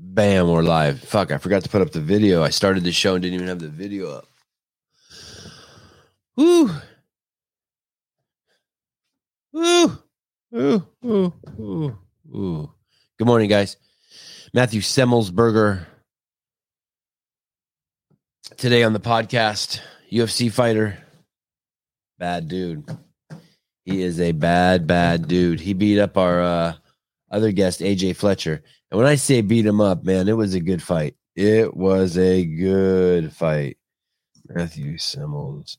Bam, we're live. Fuck, I forgot to put up the video. I started the show and didn't even have the video up. Woo. Woo. Ooh, ooh, ooh. Good morning, guys. Matthew Semelsberger. Today on the podcast, UFC fighter. Bad dude. He is a bad, bad dude. He beat up our uh, other guest, AJ Fletcher. And when I say beat him up, man, it was a good fight. It was a good fight. Matthew Simmons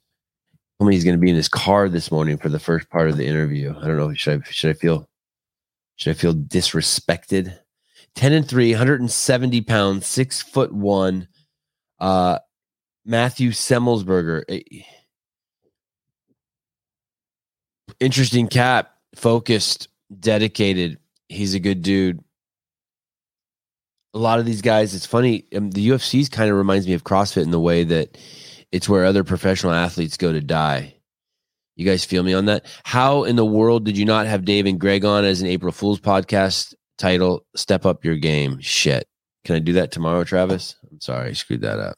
told me he's going to be in his car this morning for the first part of the interview. I don't know. Should I should I feel should I feel disrespected? Ten and three, 170 pounds, six foot one. Uh, Matthew Semelsberger. Eh, interesting cat, focused, dedicated. He's a good dude a lot of these guys, it's funny. Um, the UFC's kind of reminds me of CrossFit in the way that it's where other professional athletes go to die. You guys feel me on that? How in the world did you not have Dave and Greg on as an April Fool's podcast title? Step up your game. Shit. Can I do that tomorrow, Travis? I'm sorry, I screwed that up.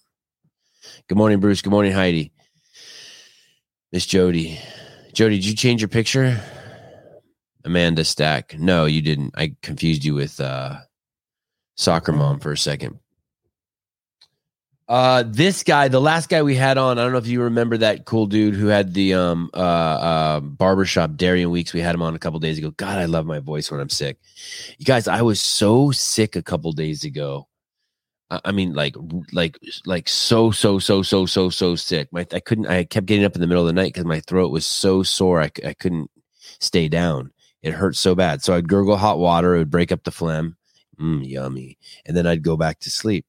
Good morning, Bruce. Good morning, Heidi. Miss Jody. Jody, did you change your picture? Amanda Stack. No, you didn't. I confused you with uh soccer mom for a second. Uh, this guy, the last guy we had on, I don't know if you remember that cool dude who had the um uh, uh barbershop, Darian Weeks. We had him on a couple days ago. God, I love my voice when I'm sick. You guys, I was so sick a couple days ago. I mean, like, like, like, so, so, so, so, so, so sick. My, I couldn't. I kept getting up in the middle of the night because my throat was so sore. I, I couldn't stay down. It hurt so bad. So I'd gurgle hot water. It would break up the phlegm mm, yummy. And then I'd go back to sleep.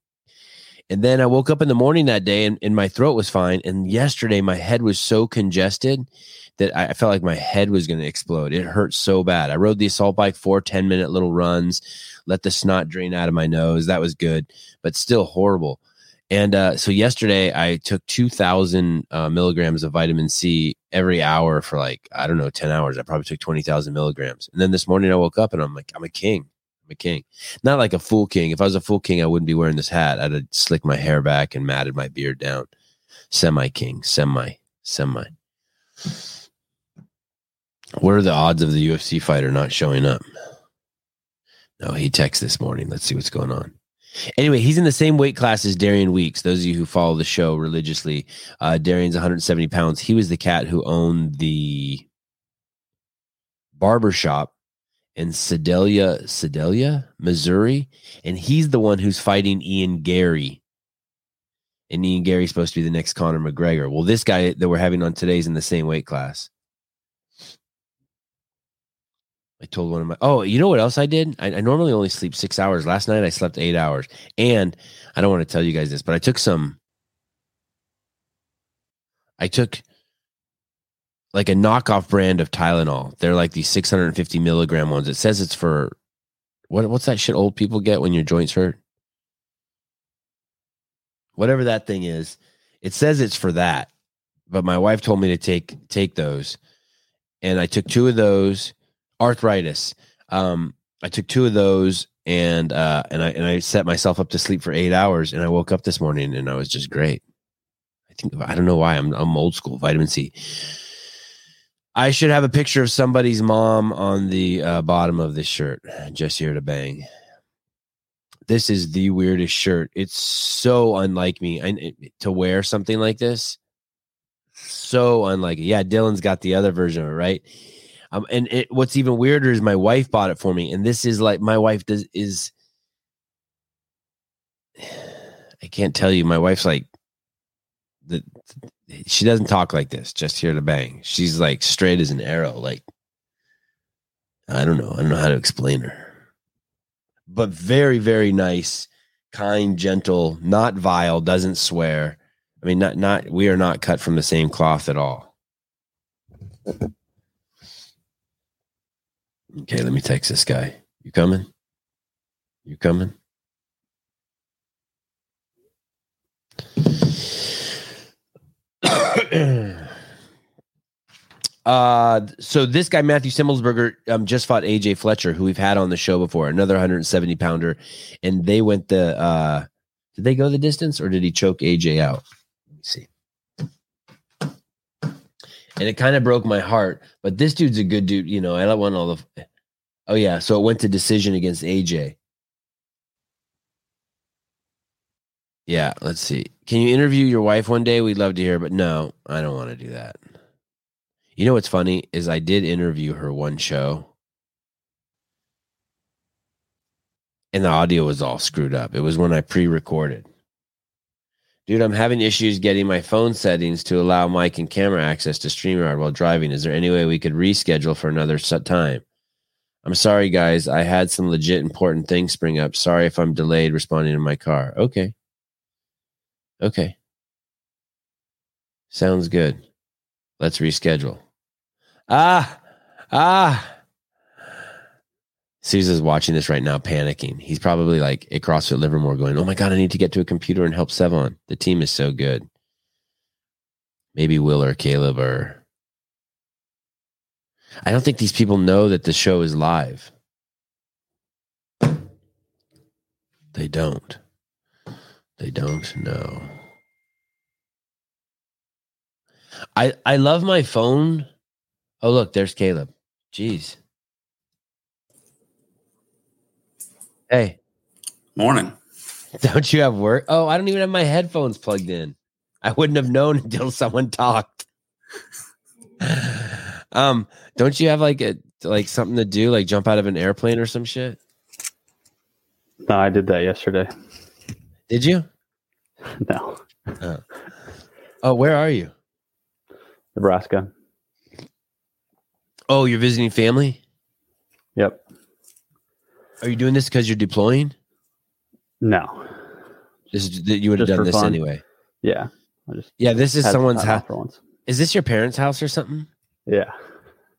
And then I woke up in the morning that day and, and my throat was fine. And yesterday my head was so congested that I felt like my head was going to explode. It hurt so bad. I rode the assault bike four 10 minute little runs, let the snot drain out of my nose. That was good, but still horrible. And uh, so yesterday I took 2000 uh, milligrams of vitamin C every hour for like, I don't know, 10 hours. I probably took 20,000 milligrams. And then this morning I woke up and I'm like, I'm a king. I'm a king. Not like a full king. If I was a full king, I wouldn't be wearing this hat. I'd have slicked my hair back and matted my beard down. Semi king, semi, semi. What are the odds of the UFC fighter not showing up? No, he texted this morning. Let's see what's going on. Anyway, he's in the same weight class as Darian Weeks. Those of you who follow the show religiously, uh, Darian's 170 pounds. He was the cat who owned the barbershop in Sedalia, Sedalia, Missouri, and he's the one who's fighting Ian Garry. And Ian Garry's supposed to be the next Conor McGregor. Well, this guy that we're having on today's in the same weight class. I told one of my oh, you know what else I did? I, I normally only sleep six hours. Last night I slept eight hours, and I don't want to tell you guys this, but I took some. I took like a knockoff brand of Tylenol. They're like these 650 milligram ones. It says it's for what? What's that shit old people get when your joints hurt? Whatever that thing is, it says it's for that. But my wife told me to take take those, and I took two of those. Arthritis. Um, I took two of those, and uh, and I and I set myself up to sleep for eight hours, and I woke up this morning and I was just great. I think I don't know why I'm I'm old school. Vitamin C. I should have a picture of somebody's mom on the uh, bottom of this shirt. Just here to bang. This is the weirdest shirt. It's so unlike me I, to wear something like this. So unlike it. Yeah, Dylan's got the other version of it, right? Um, and it, what's even weirder is my wife bought it for me, and this is like my wife does is. I can't tell you. My wife's like the she doesn't talk like this, just here to bang. She's like straight as an arrow. Like, I don't know. I don't know how to explain her. But very, very nice, kind, gentle, not vile, doesn't swear. I mean, not, not, we are not cut from the same cloth at all. Okay, let me text this guy. You coming? You coming? Uh, so this guy Matthew Semelsberger um, just fought AJ Fletcher, who we've had on the show before, another 170 pounder, and they went the. uh Did they go the distance, or did he choke AJ out? Let me see. And it kind of broke my heart, but this dude's a good dude. You know, I don't want all the. Oh yeah, so it went to decision against AJ. Yeah, let's see. Can you interview your wife one day? We'd love to hear, but no, I don't want to do that. You know what's funny is I did interview her one show. And the audio was all screwed up. It was when I pre-recorded. Dude, I'm having issues getting my phone settings to allow mic and camera access to StreamYard while driving. Is there any way we could reschedule for another time? I'm sorry, guys. I had some legit important things spring up. Sorry if I'm delayed responding to my car. Okay. Okay. Sounds good. Let's reschedule. Ah, ah. Caesar's watching this right now, panicking. He's probably like at CrossFit Livermore going, Oh my God, I need to get to a computer and help Sevan. The team is so good. Maybe Will or Caleb or. I don't think these people know that the show is live. They don't. They don't know. I I love my phone Oh, look, there's Caleb. Jeez. Hey. Morning. Don't you have work? Oh, I don't even have my headphones plugged in. I wouldn't have known until someone talked. um, don't you have like a like something to do, like jump out of an airplane or some shit? No, I did that yesterday. Did you? No. Oh, oh where are you? Nebraska. Oh, you're visiting family? Yep. Are you doing this because you're deploying? No. This is, you would have done this fun. anyway. Yeah. yeah, this is someone's house. Is this your parents' house or something? Yeah.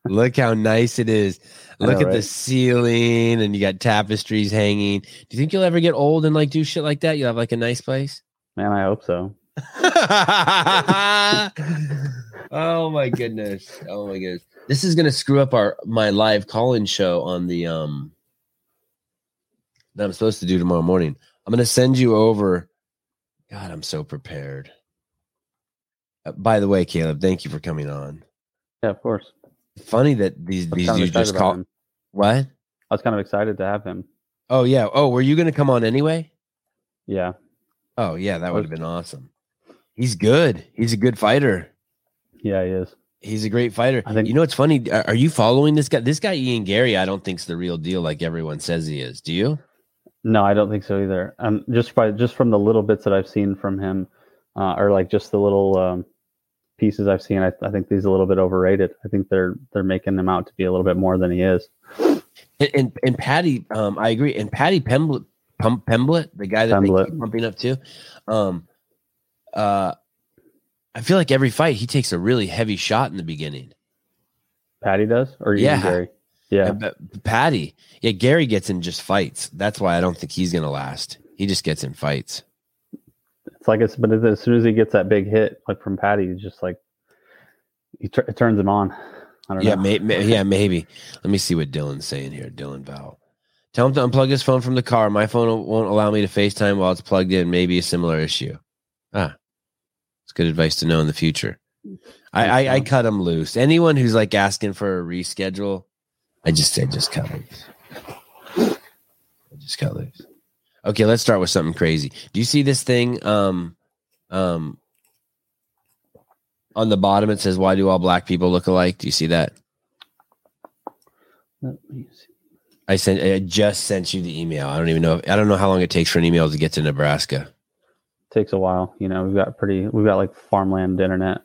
Look how nice it is. Look know, at right? the ceiling and you got tapestries hanging. Do you think you'll ever get old and like do shit like that? You'll have like a nice place? Man, I hope so. oh my goodness. Oh my goodness. This is gonna screw up our my live call-in show on the um that I'm supposed to do tomorrow morning. I'm gonna send you over. God, I'm so prepared. Uh, by the way, Caleb, thank you for coming on. Yeah, of course. Funny that these these dudes just call. What? I was kind of excited to have him. Oh yeah. Oh, were you gonna come on anyway? Yeah. Oh yeah, that would have been awesome. He's good. He's a good fighter. Yeah, he is. He's a great fighter. I think you know what's funny. Are you following this guy? This guy Ian Garry, I don't think's the real deal, like everyone says he is. Do you? No, I don't think so either. Um, just by just from the little bits that I've seen from him, uh, or like just the little um, pieces I've seen, I, I, think he's a little bit overrated. I think they're they're making him out to be a little bit more than he is. And and, and Paddy, um, I agree. And Paddy Pimblett, Pump, Pimblett, the guy that Pimblett. they keep pumping up too, um, uh, I feel like every fight he takes a really heavy shot in the beginning. Paddy does, or yeah, Garry? Yeah, but Paddy. Yeah, Garry gets in just fights. That's why I don't think he's gonna last. He just gets in fights. It's like it's, but as soon as he gets that big hit, like from Paddy, he's just like he t- turns him on. I don't yeah, know. May, may, yeah, maybe. Let me see what Dylan's saying here. Dylan Val. Tell him to unplug his phone from the car. My phone won't allow me to FaceTime while it's plugged in. Maybe a similar issue. Ah, it's good advice to know in the future. I, I, I cut him loose. Anyone who's like asking for a reschedule, I just say just cut loose. I just cut loose. Okay, let's start with something crazy. Do you see this thing? Um, um, on the bottom it says, "Why do all black people look alike?" Do you see that? Let me see. I sent. I just sent you the email. I don't even know. I don't know how long it takes for an email to get to Nebraska takes a while. You know, we've got pretty, we've got like farmland internet.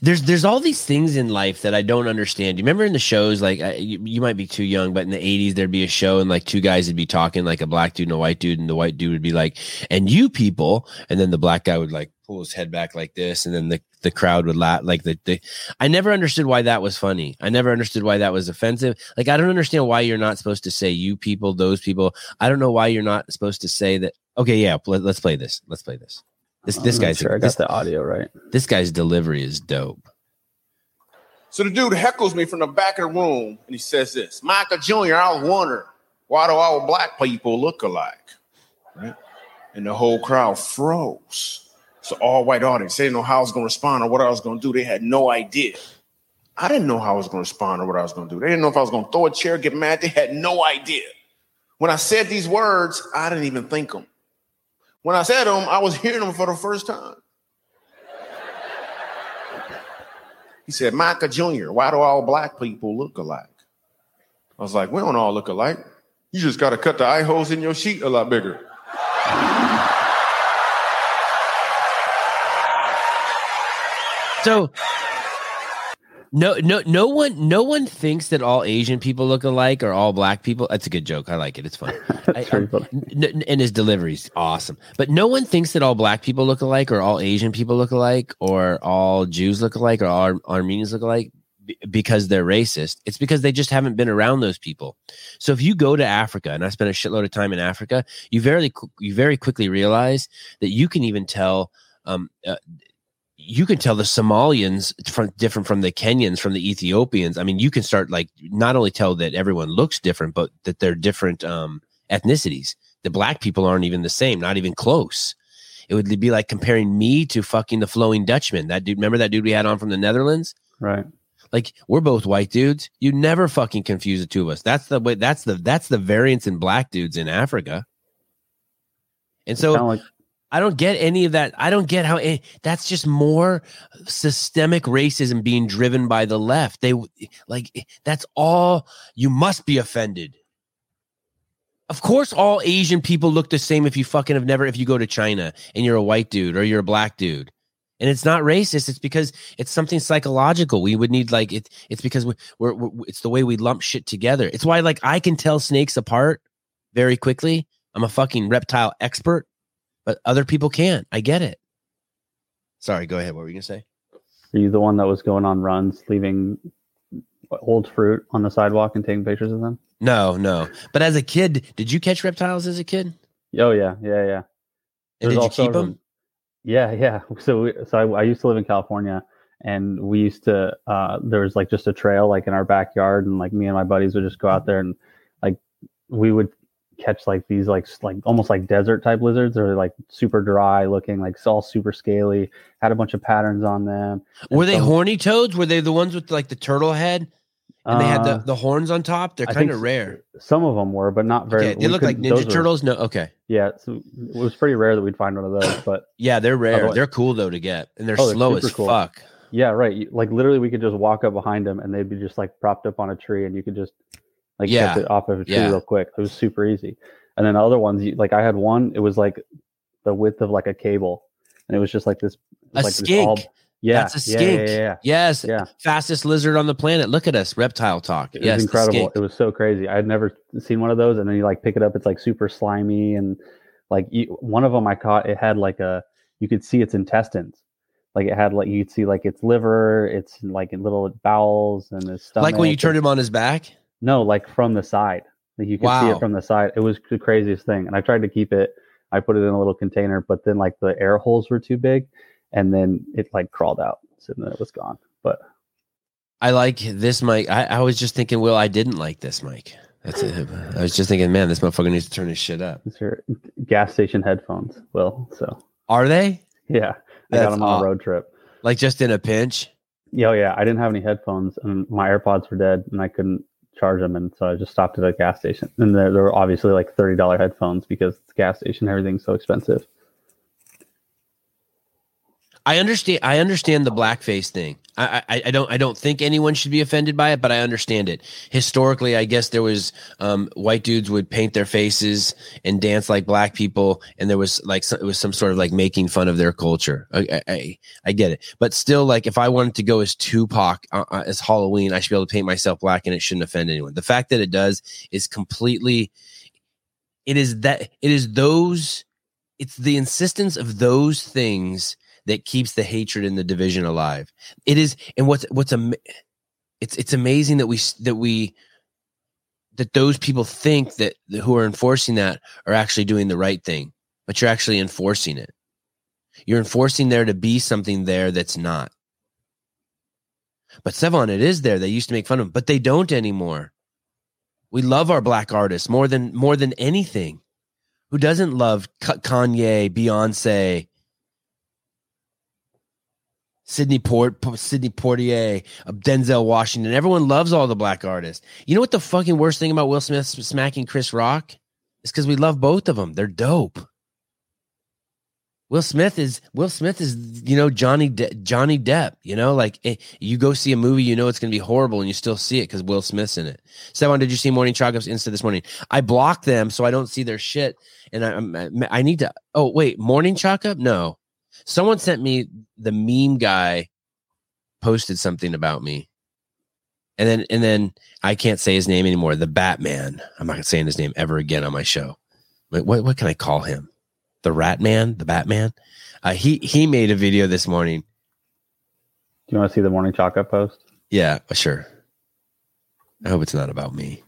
There's there's all these things in life that I don't understand. You remember in the shows, like you, you, might be too young, but in the '80s there'd be a show and like two guys would be talking, like a black dude and a white dude, and the white dude would be like, "And you people," and then the black guy would like pull his head back like this, and then the the crowd would laugh. Like the, the I never understood why that was funny. I never understood why that was offensive. Like I don't understand why you're not supposed to say you people, those people. I don't know why you're not supposed to say that Okay, yeah, let, us play this. Let's play this. This this guy's sure I got the audio right. This guy's delivery is dope. So the dude heckles me from the back of the room and he says this Michael Jr., I was wondering, why do all black people look alike? Right? And the whole crowd froze. So all white audience, they didn't know how I was going to respond or what I was going to do. They had no idea. I didn't know how I was going to respond or what I was going to do. They didn't know if I was going to throw a chair, get mad. They had no idea. When I said these words, I didn't even think them. When I said them, I was hearing them for the first time. He said, Micah Jr., why do all black people look alike? I was like, we don't all look alike. You just got to cut the eye holes in your sheet a lot bigger. So no, no, no one, no one thinks that all Asian people look alike or all black people. That's a good joke. I like it. It's fun. I, very funny. and his delivery's awesome. But no one thinks that all black people look alike or all Asian people look alike or all Jews look alike or all Ar- Armenians look alike because they're racist. It's because they just haven't been around those people. So if you go to Africa, and I spent a shitload of time in Africa, you very you very quickly realize that you can even tell. Um, uh, you can tell the Somalians from different from the Kenyans, from the Ethiopians. I mean, you can start like not only tell that everyone looks different, but that they're different um, ethnicities. The black people aren't even the same, not even close. It would be like comparing me to fucking the Flowing Dutchman. That dude, remember that dude we had on from the Netherlands? Right. Like we're both white dudes. You never fucking confuse the two of us. That's the way. That's the that's the variance in black dudes in Africa. And so like I don't get any of that. I don't get how eh, that's just more systemic racism being driven by the left. They like that's all. You must be offended. Of course, all Asian people look the same. If you fucking have never, if you go to China and you're a white dude or you're a black dude, and it's not racist. It's because it's something psychological. We would need like it. It's because we, we're, we're it's the way we lump shit together. It's why like I can tell snakes apart very quickly. I'm a fucking reptile expert but other people can't. I get it. Sorry, go ahead. What were you gonna say? Are you the one that was going on runs, leaving old fruit on the sidewalk and taking pictures of them? No, no. But as a kid, did you catch reptiles as a kid? Oh yeah, yeah, yeah. And did you keep them? Yeah, yeah. So, we, so I, I used to live in California, and we used to. Uh, there was like just a trail like in our backyard, and like me and my buddies would just go out there and like we would catch like these like like almost like desert type lizards. They're like super dry looking, like it's all super scaly. Had a bunch of patterns on them. Were they some- horny toads? Were they the ones with like the turtle head and they had the, Uh, the horns on top? They're kind of rare. Some of them were, but not very. Okay, they look like Ninja were- Turtles. No, okay. Yeah, so it was pretty rare that we'd find one of those, but Yeah, they're rare. Otherwise- They're cool though to get, and they're Oh, they're slow as cool. fuck. Yeah, right. Like literally, we could just walk up behind them, and they'd be just like propped up on a tree, and you could just like Yeah. catch it off of a tree Yeah. real quick. It was super easy. And then the other ones, like I had one, it was like the width of like a cable, and it was just like this. A like this skink. yeah, That's a skink. Yeah, yeah, yeah. Yes, Yeah. fastest lizard on the planet. Look at us, reptile talk. It was yes, incredible. It was so crazy. I had never seen one of those, and then you like pick it up, it's like super slimy, and like you, one of them I caught, it had like a you could see its intestines. Like it had like you could see like its liver, its like little bowels, and its stomach. like when you turned him on his back. No, like from the side. Like you could see it from the side. It was the craziest thing. And I tried to keep it. I put it in a little container, but then like the air holes were too big, and then it like crawled out. So then it was gone. But I like this mic. I, I was just thinking, Will, I didn't like this mic. That's it. I was just thinking, man, this motherfucker needs to turn his shit up. these are gas station headphones. Will so Are they yeah, I got them on a road trip. like just in a pinch? Yeah, oh, yeah. I didn't have any headphones, and my AirPods were dead, and I couldn't charge them, and so I just stopped at a gas station. And there, there were obviously like thirty dollar headphones because it's a gas station, everything's so expensive. I understand. I understand the blackface thing. I, I don't I don't think anyone should be offended by it, but I understand it. Historically, I guess there was um, white dudes would paint their faces and dance like black people, and there was like some, it was some sort of like making fun of their culture. I I, I, I get it, but still, like if I wanted to go as Tupac uh, uh, as Halloween, I should be able to paint myself black, and it shouldn't offend anyone. The fact that it does is completely. It is that it is those. It's the insistence of those things that keeps the hatred and the division alive. It is, and what's what's am- it's it's amazing that we that we that those people think that who are enforcing that are actually doing the right thing, but you're actually enforcing it. You're enforcing there to be something there that's not. But Sevan, it is there. They used to make fun of him, but they don't anymore. We love our black artists more than more than anything. Who doesn't love Kanye, Beyonce, Sidney Port, Sydney Portier, uh, Denzel Washington. Everyone loves all the black artists. You know what the fucking worst thing about Will Smith smacking Chris Rock is because we love both of them. They're dope. Will Smith is Will Smith is you know Johnny De- Johnny Depp. You know, like eh, you go see a movie, you know it's going to be horrible, and you still see it because Will Smith's in it. Sevan, did you see Morning Chalk Ups Insta this morning? I blocked them so I don't see their shit, and I I, I need to. Oh wait, Morning Chalk Up? No, someone sent me the meme guy posted something about me, and then and then I can't say his name anymore. The Batman. I'm not saying his name ever again on my show. But what what can I call him? the Rat Man, the Batman. Uh, he he made a video this morning. Do you want to see the morning chalk up post? Yeah, sure. I hope it's not about me.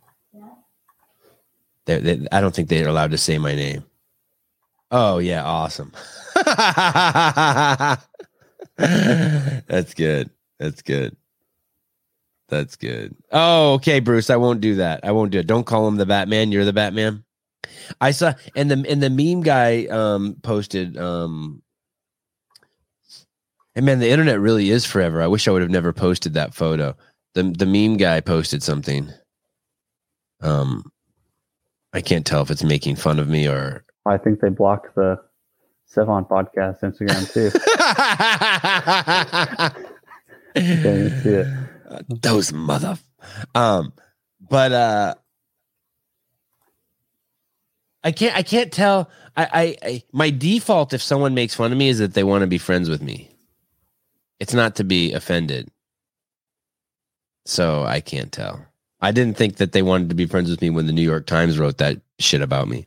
They, I don't think they're allowed to say my name. Oh yeah, awesome. That's good. That's good. That's good. Oh, okay, Bruce. I won't do that. I won't do it. Don't call him the Batman. You're the Batman. I saw and the and the meme guy um posted um and man, the internet really is forever. I wish I would have never posted that photo. The the meme guy posted something. Um I can't tell if it's making fun of me or I think they blocked the Sevan podcast Instagram too. see it. those mother um but uh I can't I can't tell. I, I, I my default if someone makes fun of me is that they want to be friends with me. It's not to be offended. So I can't tell. I didn't think that they wanted to be friends with me when the New York Times wrote that shit about me.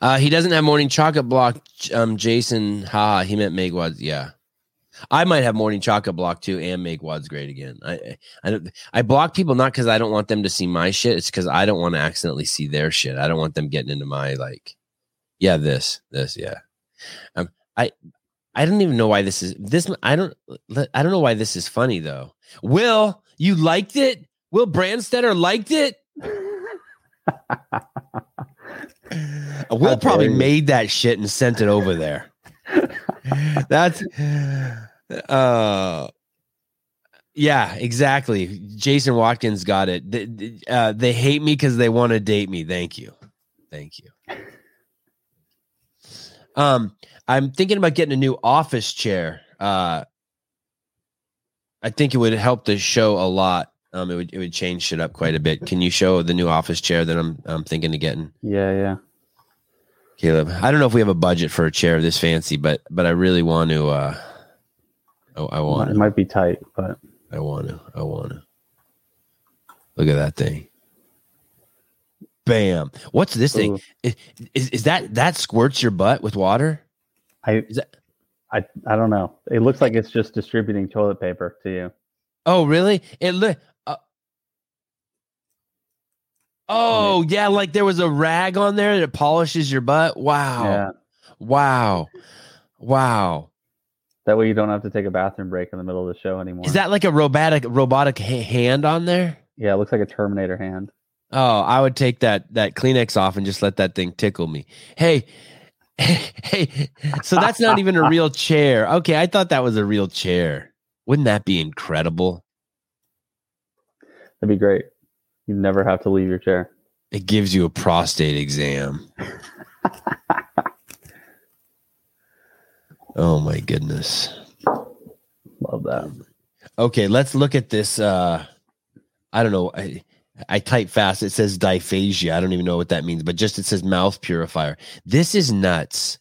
Uh, he doesn't have morning chocolate block. Um, Jason, ha, he meant Megwad. Yeah, I might have morning chocolate block too and make wads great again. I I I block people not because I don't want them to see my shit. It's because I don't want to accidentally see their shit. I don't want them getting into my like, yeah, this, this, yeah. Um, I I don't even know why this is this. I don't I don't know why this is funny though. Will you liked it? Will Brandstetter liked it? Will probably made that shit and sent it over there. That's uh yeah, exactly. Jason Watkins got it. They, uh, they hate me because they want to date me. Thank you, thank you. Um, I'm thinking about getting a new office chair. Uh, I think it would help the show a lot. Um, it would it would change shit up quite a bit. Can you show the new office chair that I'm I'm thinking of getting? Yeah, yeah. Caleb, I don't know if we have a budget for a chair this fancy, but but I really want to. uh I, I want. It might be tight, but I want to. I want to. Look at that thing. Bam! What's this thing? Is, is, is that that squirts your butt with water? I is that? I I don't know. It looks like it's just distributing toilet paper to you. Oh really? It look. Oh yeah, like there was a rag on there that polishes your butt. Wow. Yeah. Wow. Wow. That way you don't have to take a bathroom break in the middle of the show anymore. Is that like a robotic robotic ha- hand on there? Yeah, it looks like a Terminator hand. Oh, I would take that that Kleenex off and just let that thing tickle me. Hey, hey, so that's not even a real chair. Okay, I thought that was a real chair. Wouldn't that be incredible? That'd be great. You never have to leave your chair. It gives you a prostate exam. Oh my goodness. Love that. Okay, let's look at this. Uh I don't know. I I type fast. It says dysphagia. I don't even know what that means, but just it says mouth purifier. This is nuts.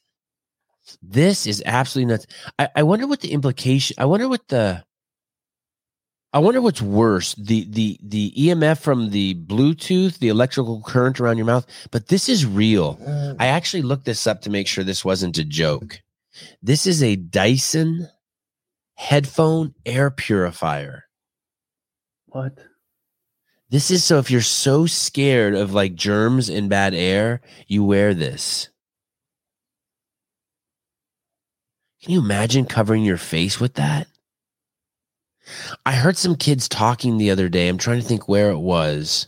This is absolutely nuts. I, I wonder what the implication. I wonder what the. I wonder what's worse the the the EMF from the Bluetooth, the electrical current around your mouth. But this is real. Mm. I actually looked this up to make sure this wasn't a joke. This is a Dyson headphone air purifier. What? This is so if you're so scared of like germs and bad air, you wear this. Can you imagine covering your face with that? I heard some kids talking the other day. I'm trying to think where it was.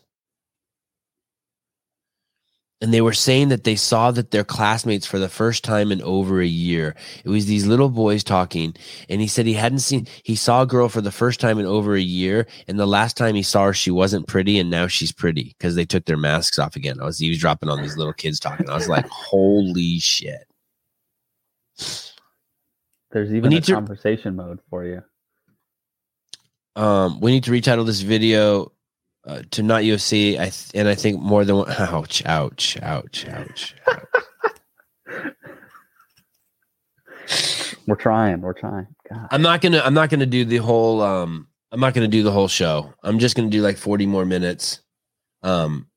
And they were saying that they saw that their classmates for the first time in over a year. It was these little boys talking. And he said he hadn't seen, he saw a girl for the first time in over a year. And the last time he saw her, she wasn't pretty. And now she's pretty because they took their masks off again. I was eavesdropping on these little kids talking. I was like, holy shit. There's even a to- conversation mode for you. Um, we need to retitle this video uh, to not UFC. I th- and I think more than one. Ouch! Ouch! Ouch! Ouch! We're trying. We're trying. God. I'm not gonna. I'm not gonna do the whole. Um, I'm not gonna do the whole show. I'm just gonna do like 40 more minutes. Um.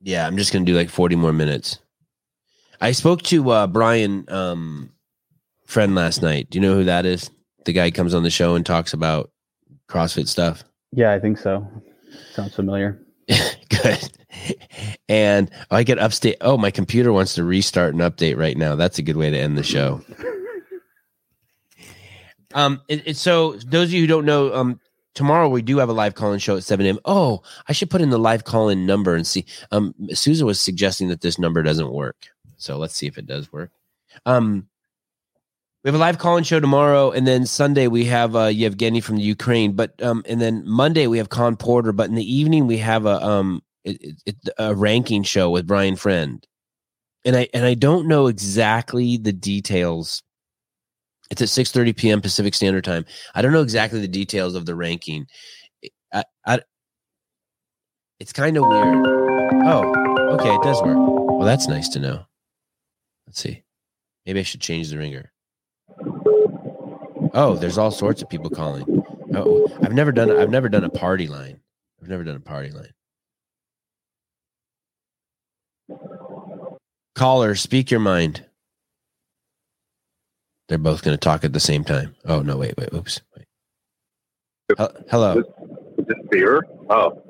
Yeah, I'm just gonna do like 40 more minutes. I spoke to uh, Brian, um, friend last night. Do you know who that is? The guy comes on the show and talks about CrossFit stuff. Yeah, I think so. Sounds familiar. Good. And I get upstate. Oh, my computer wants to restart and update right now. That's a good way to end the show. Um, it, it, so those of you who don't know, um, tomorrow we do have a live call-in show at 7 a.m. Oh, I should put in the live call-in number and see. Um, Susan was suggesting that this number doesn't work. So let's see if it does work. Um, we have a live call-in show tomorrow, and then Sunday we have uh, Yevgeny from the Ukraine. But um, and then Monday we have Khan Porter. But in the evening we have a um it, it, a ranking show with Brian Friend, and I and I don't know exactly the details. It's at six thirty p.m. Pacific Standard Time. I don't know exactly the details of the ranking. I, I it's kind of weird. Oh, okay, it does work. Well, that's nice to know. Let's see. Maybe I should change the ringer. Oh, there's all sorts of people calling. Oh, I've never done I've never done a party line. I've never done a party line. Caller, speak your mind. They're both going to talk at the same time. Oh no! Wait, wait, oops. Wait. Hello. Is this beer? Oh,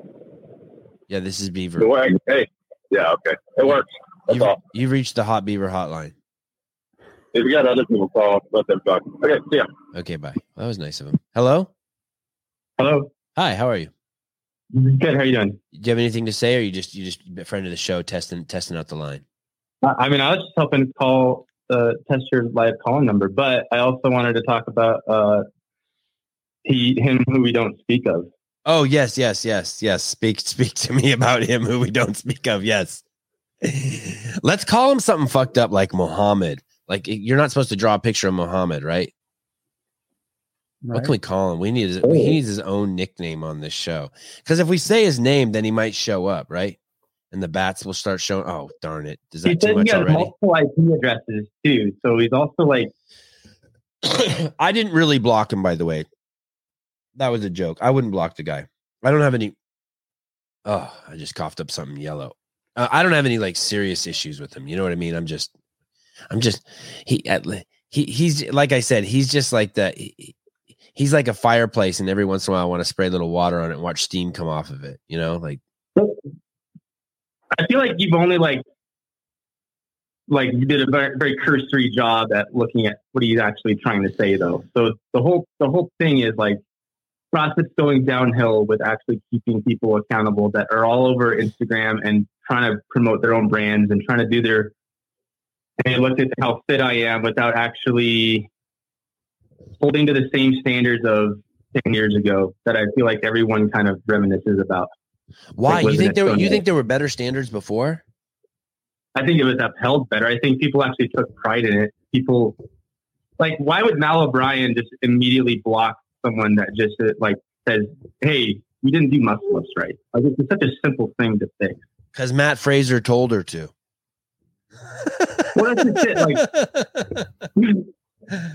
Yeah, this is Beaver. Hey, yeah, okay, it works. That's You've, all. you've reached the Hot Beaver hotline. If you got other people call, let them talk. Okay, see ya. Okay, bye. That was nice of him. Hello. Hello. Hi. How are you? Good. How you doing? Do you have anything to say, or you just you just a friend of the show testing testing out the line? I I mean, I was just helping call uh, test your live calling number, but I also wanted to talk about uh, he him who we don't speak of. Oh yes, yes, yes, yes. Speak speak to me about him who we don't speak of. Yes. Let's call him something fucked up like Muhammad. Like you're not supposed to draw a picture of Muhammad, right? What can we call him? We need his, he needs his own nickname on this show. Because if we say his name, then he might show up, right? And the bats will start showing. Oh darn it! Is He that too says he much has already? multiple IP addresses too, so he's also like I didn't really block him, by the way. That was a joke. I wouldn't block the guy. I don't have any. Oh, I just coughed up something yellow. Uh, I don't have any like serious issues with him. You know what I mean? I'm just, I'm just he he he's like I said, he's just like the he- he's like a fireplace, and every once in a while I want to spray a little water on it and watch steam come off of it. You know, like I feel like you've only like like you did a very, very cursory job at looking at what he's actually trying to say though. So the whole the whole thing is like CrossFit's going downhill with actually keeping people accountable that are all over Instagram and trying to promote their own brands and trying to do their hey looked at how fit I am without actually holding to the same standards of ten years ago that I feel like everyone kind of reminisces about. why you think there were, you think there were better standards before? I think it was upheld better. I think people actually took pride in it. People like why would Mal O'Brien just immediately block someone that just uh, like says, "Hey, you didn't do muscle ups right." Like it's such a simple thing to fix. Because Matt Fraser told her to. Well, that's just it. Like,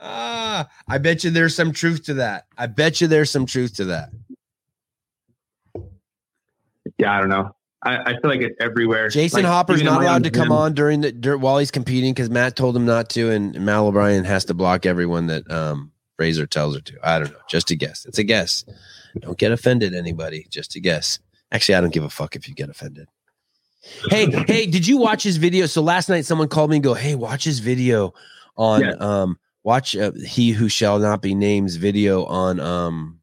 ah, I bet you there's some truth to that. I bet you there's some truth to that. yeah, I don't know. I, I feel like it's everywhere. Jason Like, Hopper's not allowed to come on during the dur- while he's competing because Matt told him not to, and Mal O'Brien has to block everyone that um, Fraser tells her to. I don't know. Just a guess. It's a guess. Don't get offended, anybody. Just a guess. Actually, I don't give a fuck if you get offended. Hey, hey, did you watch his video? So last night, someone called me and go, "Hey, watch his video on Yeah. um watch uh, he who shall not be named's video on um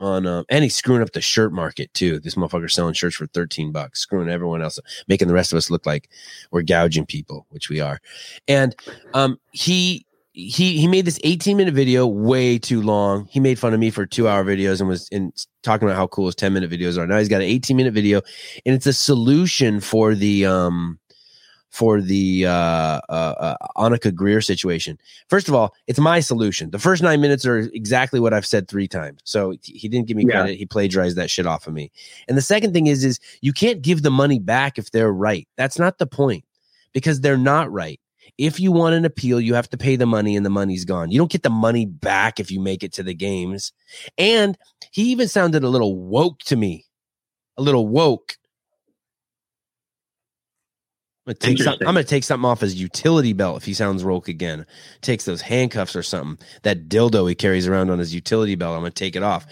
on um and he's screwing up the shirt market too. This motherfucker selling shirts for 13 bucks, screwing everyone else, up, making the rest of us look like we're gouging people, which we are. And um he he he made this 18 minute video way too long. He made fun of me for two hour videos and was in talking about how cool his 10 minute videos are. Now he's got an 18 minute video and it's a solution for the um for the uh, uh, uh, Anikha Greer situation. First of all, it's my solution. The first nine minutes are exactly what I've said three times. So he didn't give me Yeah. credit. He plagiarized that shit off of me. And the second thing is, is you can't give the money back if they're right. That's not the point because they're not right. If you want an appeal, you have to pay the money and the money's gone. You don't get the money back if you make it to the games. And he even sounded a little woke to me, a little woke. I'm gonna, some, I'm gonna take something off his utility belt if he sounds woke again. Takes those handcuffs or something. That dildo he carries around on his utility belt. I'm gonna take it off.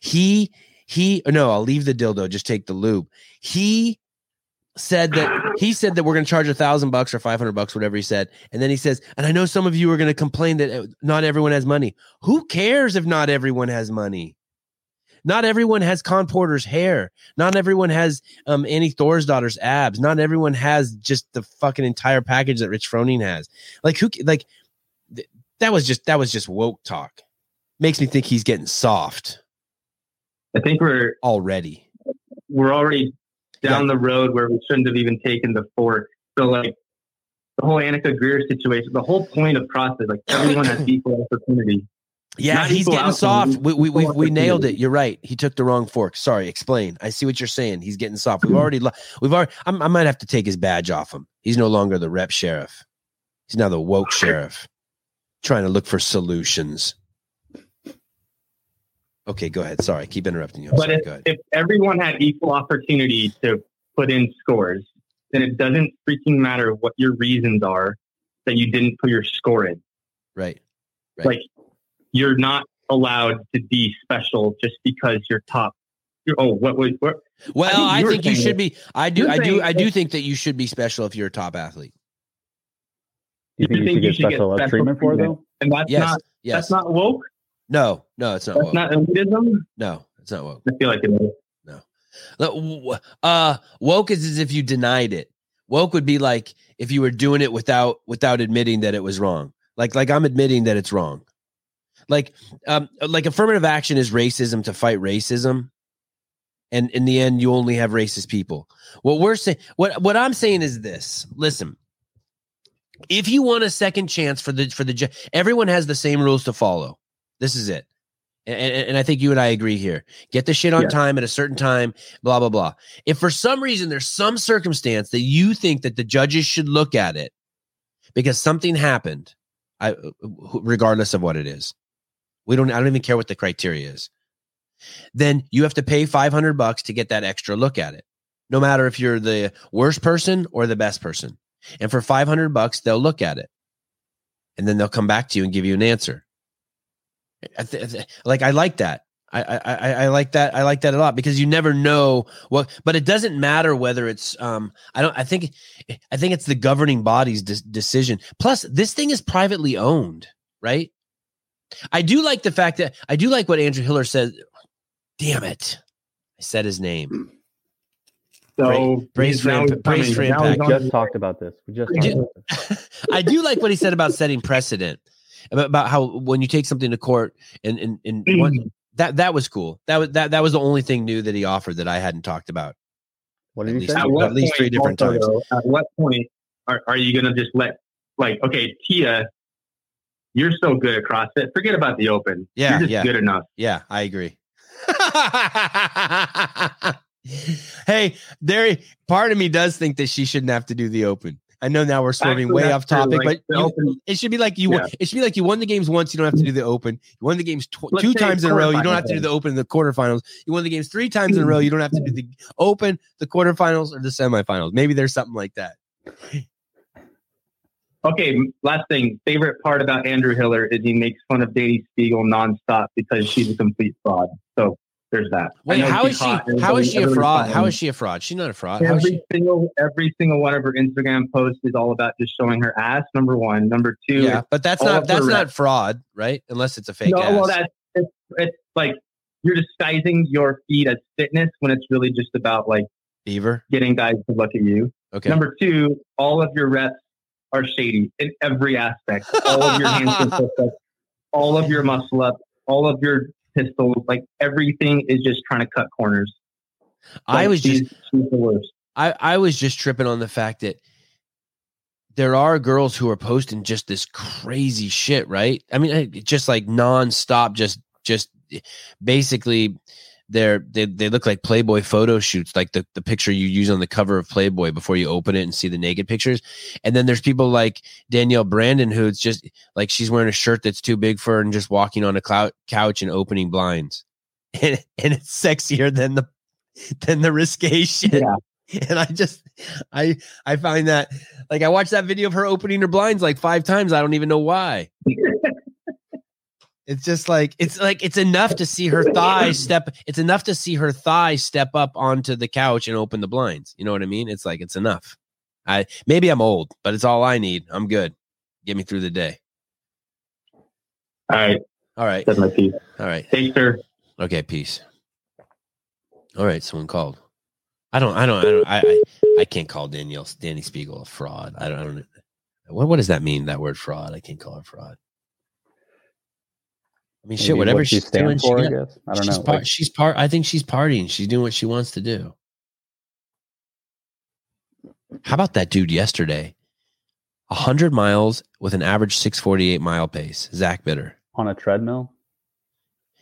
He he no, I'll leave the dildo. Just take the lube. He said that he said that we're going to charge a thousand bucks or 500 bucks whatever he said. And then he says and i know some of you are going to complain that uh, not everyone has money. Who cares if not everyone has money? Not everyone has Khan Porter's hair. Not everyone has um Annie Thorisdottir's abs. Not everyone has just the fucking entire package that rich froning has. Like who like th- that was just that was just woke talk. Makes me think he's getting soft I think we're already. we're already down the road where we shouldn't have even taken the fork. So like the whole Anikha Greer situation, the whole point of process, like everyone has equal opportunity. Yeah, Not he's getting outcome, soft. We we we, we nailed it. You're right. He took the wrong fork. Sorry, explain. I see what you're saying. He's getting soft. We've mm. already we've already. I'm, I might have to take his badge off him. He's no longer the rep sheriff. He's now the woke sheriff, trying to look for solutions. Okay, go ahead. Sorry, I keep interrupting you. I'm But sorry. if, if everyone had equal opportunity to put in scores, then it doesn't freaking matter what your reasons are that you didn't put your score in. Right. Right. Like you're not allowed to be special just because you're top. You're, oh, what was what? Well, think I think you should that- be. I do. I do. I do think that you should be special if you're a top athlete. Do you think you should get special uh, ed treatment for though? And that's Yes. not yes. that's not woke. No. No. It's not That's woke. not elitism. no. It's not woke. I feel like it is. No, Uh, woke is as if you denied it. Woke would be like if you were doing it without without admitting that it was wrong. Like like I'm admitting that it's wrong. Like um like affirmative action is racism to fight racism. And in the end, you only have racist people. What we're saying, what what I'm saying is this. Listen, if you want a second chance for the for the everyone has the same rules to follow. This is it. And, and, and I think you and I agree here. Get the shit on Yeah. time at a certain time, blah, blah, blah. If for some reason there's some circumstance that you think that the judges should look at it because something happened, I, uh, regardless of what it is, we don't, I don't even care what the criteria is, then you have to pay 500 bucks to get that extra look at it. No matter if you're the worst person or the best person. And for 500 bucks, they'll look at it and then they'll come back to you and give you an answer. I th- I th- like I like that. I, I I I like that. I like that a lot because you never know what. But it doesn't matter whether it's. Um, I don't. I think. I think it's the governing body's de- decision. Plus, this thing is privately owned, right? I do like the fact that I do like what Andrew Hiller said. Damn it! I said his name. So brace he's for now imp- brace for impact. on Just talked about this. We just Did talked you- about this. I do like what he said about setting precedent about, about how when you take something to court and and, and mm-hmm. one, that that was cool. That was that that was the only thing new that he offered that I hadn't talked about. What At did you least say? At what at least point three different also, times. though, at what point are, are you going to just let, like, okay, Tia, you're so good at CrossFit. Forget about the open. Yeah, you're just yeah. good enough. Yeah, I agree. hey, there. Part of me does think that she shouldn't have to do the open. I know now we're swerving way off topic, like, but you- it should be like you. won Yeah. It should be like you won the games once. You don't have to do the open. You won the games tw- two times in a row. You don't have to do the open in the quarterfinals. You won the games three times in a row. You don't have to do the open, the quarterfinals, or the semifinals. Maybe there's something like that. Okay, last thing. Favorite part about Andrew Hiller is he makes fun of Dani Speegle nonstop because she's a complete fraud. So there's that. Wait, how is she? hot. How she a fraud? How is she a fraud? She's not a fraud. Is Every single every single one of her Instagram posts is all about just showing her ass. Number one, number two. Yeah, but that's not that's not fraud, right? Unless it's a fake no, ass. well, that's it's, it's like you're disguising your feed as fitness when it's really just about like Beaver. getting guys to look at you. Okay. Number two, all of your reps are shady in every aspect. All of your push-ups, all of your muscle up, all of your pistols, like everything is just trying to cut corners. I Like, was just she's, the worst. I, I was just tripping on the fact that there are girls who are posting just this crazy shit, right? I mean, just like nonstop, just just basically they're they, they look like Playboy photo shoots, like the, the picture you use on the cover of Playboy before you open it and see the naked pictures. And then there's people like Danielle Brandon who's just like she's wearing a shirt that's too big for her and just walking on a clou- couch and opening blinds. And, and it's sexier than the than the risque shit Yeah. and I just I I find that like I watched that video of her opening her blinds like five times. I don't even know why. it's just like it's like it's enough to see her thigh step. It's enough to see her thigh step up onto the couch and open the blinds. You know what I mean? It's like it's enough. I maybe I'm old, but it's all I need. I'm good. Get me through the day. All right, All right. that's my piece. All right. Thanks, sir. Okay. Peace. All right. Someone called. I don't. I don't. I don't. I. I, I can't call Danielle Dani Speegle a fraud. I don't. I don't. What What does that mean? That word fraud. I can't call her fraud. I mean, shit. Whatever what she she's doing, stands she for, I guess. I don't she's know. Part, Like, she's part. I think she's partying. She's doing what she wants to do. How about that dude yesterday? hundred miles with an average six forty eight mile pace. Zach Bitter. on a treadmill.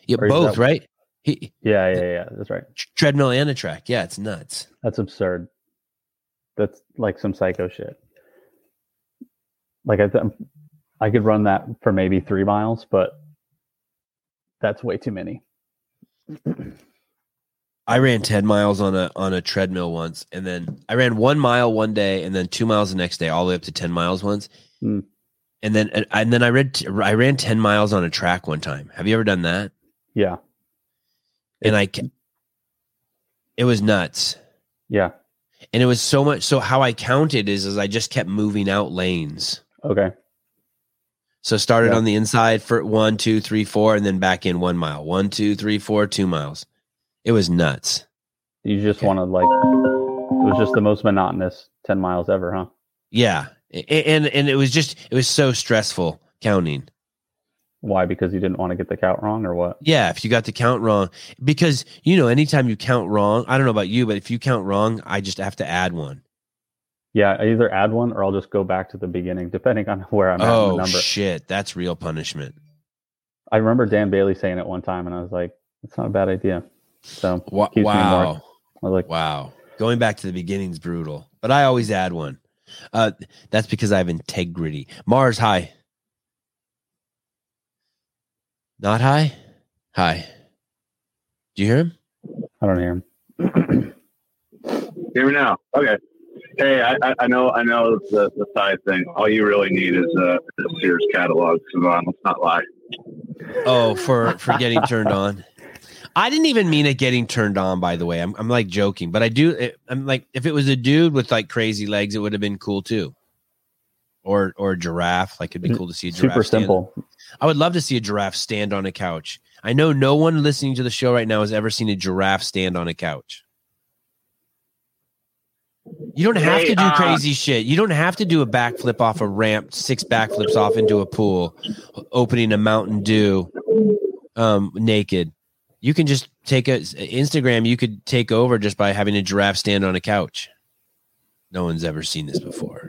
Yeah, Or both that- right. He Yeah, yeah, yeah. That's right. treadmill and a track. Yeah, it's nuts. That's absurd. That's like some psycho shit. Like I, I could run that for maybe three miles, but that's way too many. I ran 10 miles on a on a treadmill once and then I ran 1 mile one day and then 2 miles the next day all the way up to 10 miles once. Hmm. And then and, and then I read I ran 10 miles on a track one time. Have you ever done that? Yeah, And I it was nuts. yeah. And it was so much so how I counted is is I just kept moving out lanes. Okay. So started Yeah. on the inside for one, two, three, four, and then back in one mile. One, two, three, four, two miles. It was nuts. You just Okay. want to like. It was just the most monotonous ten miles ever, huh? Yeah. And and it was just it was so stressful counting. Why? Because you didn't want to get the count wrong, or what? Yeah, if you got the count wrong, because you know, anytime you count wrong, I don't know about you, but if you count wrong, I just have to add one. Yeah, I either add one or I'll just go back to the beginning, depending on where I'm at in the oh number. shit, that's real punishment. I remember Dan Bailey saying it one time, and I was like, "That's not a bad idea." So Wa- Keeps me more- wow, I was like, wow, going back to the beginning's brutal, but I always add one. Uh, that's because I have integrity. Mars, hi. Not high. Hi. Do you hear him? I don't hear him. Hear me now. Okay. Hey, I, I- I know I know the, the side thing. All you really need is a, a Sears catalog, Sevan. Let's not lie. Oh, for for getting turned on. I didn't even mean it getting turned on. By the way, I'm I'm like joking, but I do. It, I'm like, if it was a dude with like crazy legs, it would have been cool too. Or or a giraffe. Like it'd be cool to see a giraffe. Super stand- simple. I would love to see a giraffe stand on a couch. I know no one listening to the show right now has ever seen a giraffe stand on a couch. You don't have Hey, to do uh, crazy shit. You don't have to do a backflip off a ramp, six backflips off into a pool, opening a Mountain Dew um, naked. You can just take a Instagram. You could take over just by having a giraffe stand on a couch. No one's ever seen this before.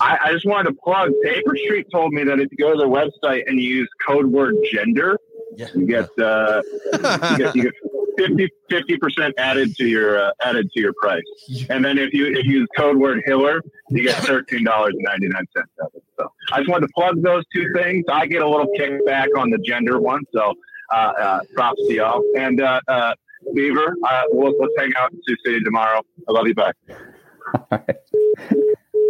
I, I just wanted to plug. Paper Street told me that if you go to their website and you use code word gender, Yeah. you get uh, you get you get 50 percent added to your uh, added to your price. And then if you if you use code word Hiller, you get thirteen dollars and ninety nine cents. So I just wanted to plug those two things. I get a little kickback on the gender one, so uh, uh, props to y'all. And uh, uh, Beaver, uh, we'll, let's hang out in Sioux City tomorrow. I love you. Bye.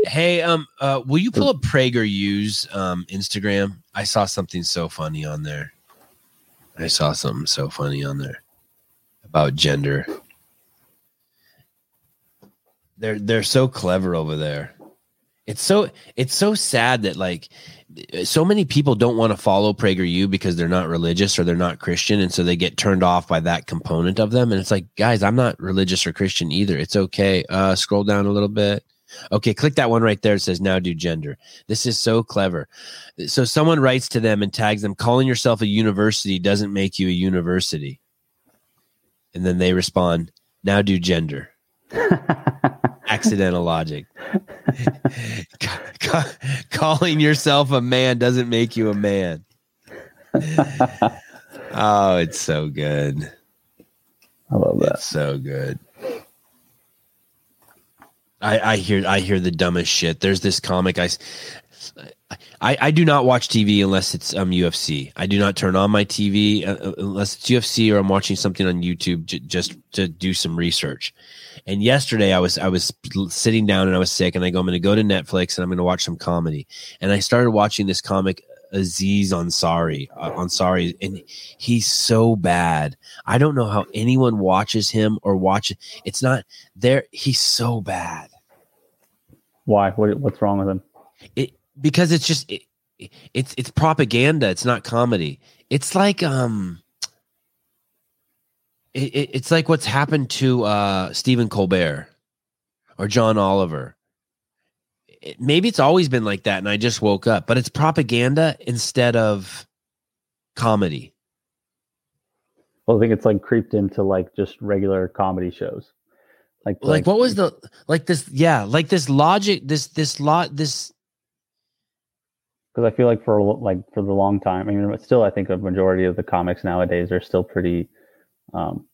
Hey, um, uh, will you pull up PragerU's um Instagram? I saw something so funny on there. I saw something so funny on there. About gender. They're they're so clever over there. It's so it's so sad that like so many people don't want to follow PragerU because they're not religious or they're not Christian, and so they get turned off by that component of them. And it's like, guys, I'm not religious or Christian either. It's okay. Uh, scroll down a little bit. Okay, click that one right there. It says now do gender. This is so clever. So someone writes to them and tags them, calling yourself a university doesn't make you a university. And then they respond, now do gender. Accidental logic. calling yourself a man doesn't make you a man. oh, it's so good. I love that. It's so good. I, I hear I hear the dumbest shit. There's this comic I, I I do not watch TV unless it's um UFC. I do not turn on my TV uh, uh, unless it's UFC or I'm watching something on YouTube j- just to do some research. And yesterday I was I was sitting down and I was sick and I go I'm going to go to Netflix and I'm going to watch some comedy. And I started watching this comic Aziz Ansari uh, Ansari and he's so bad. I don't know how anyone watches him or watches. It's not there. He's so bad. Why? What, what's wrong with him? It because it's just it, it's it's propaganda. It's not comedy. It's like um. It, it's like what's happened to uh, Stephen Colbert or John Oliver. It, maybe it's always been like that, and I just woke up. But it's propaganda instead of comedy. Well, I think it's like creeped into like just regular comedy shows. Like, like, like what was the like this? Yeah, like this logic, this this lot, this. Because I feel like for like for the long time, I mean, still, I think a majority of the comics nowadays are still pretty, um,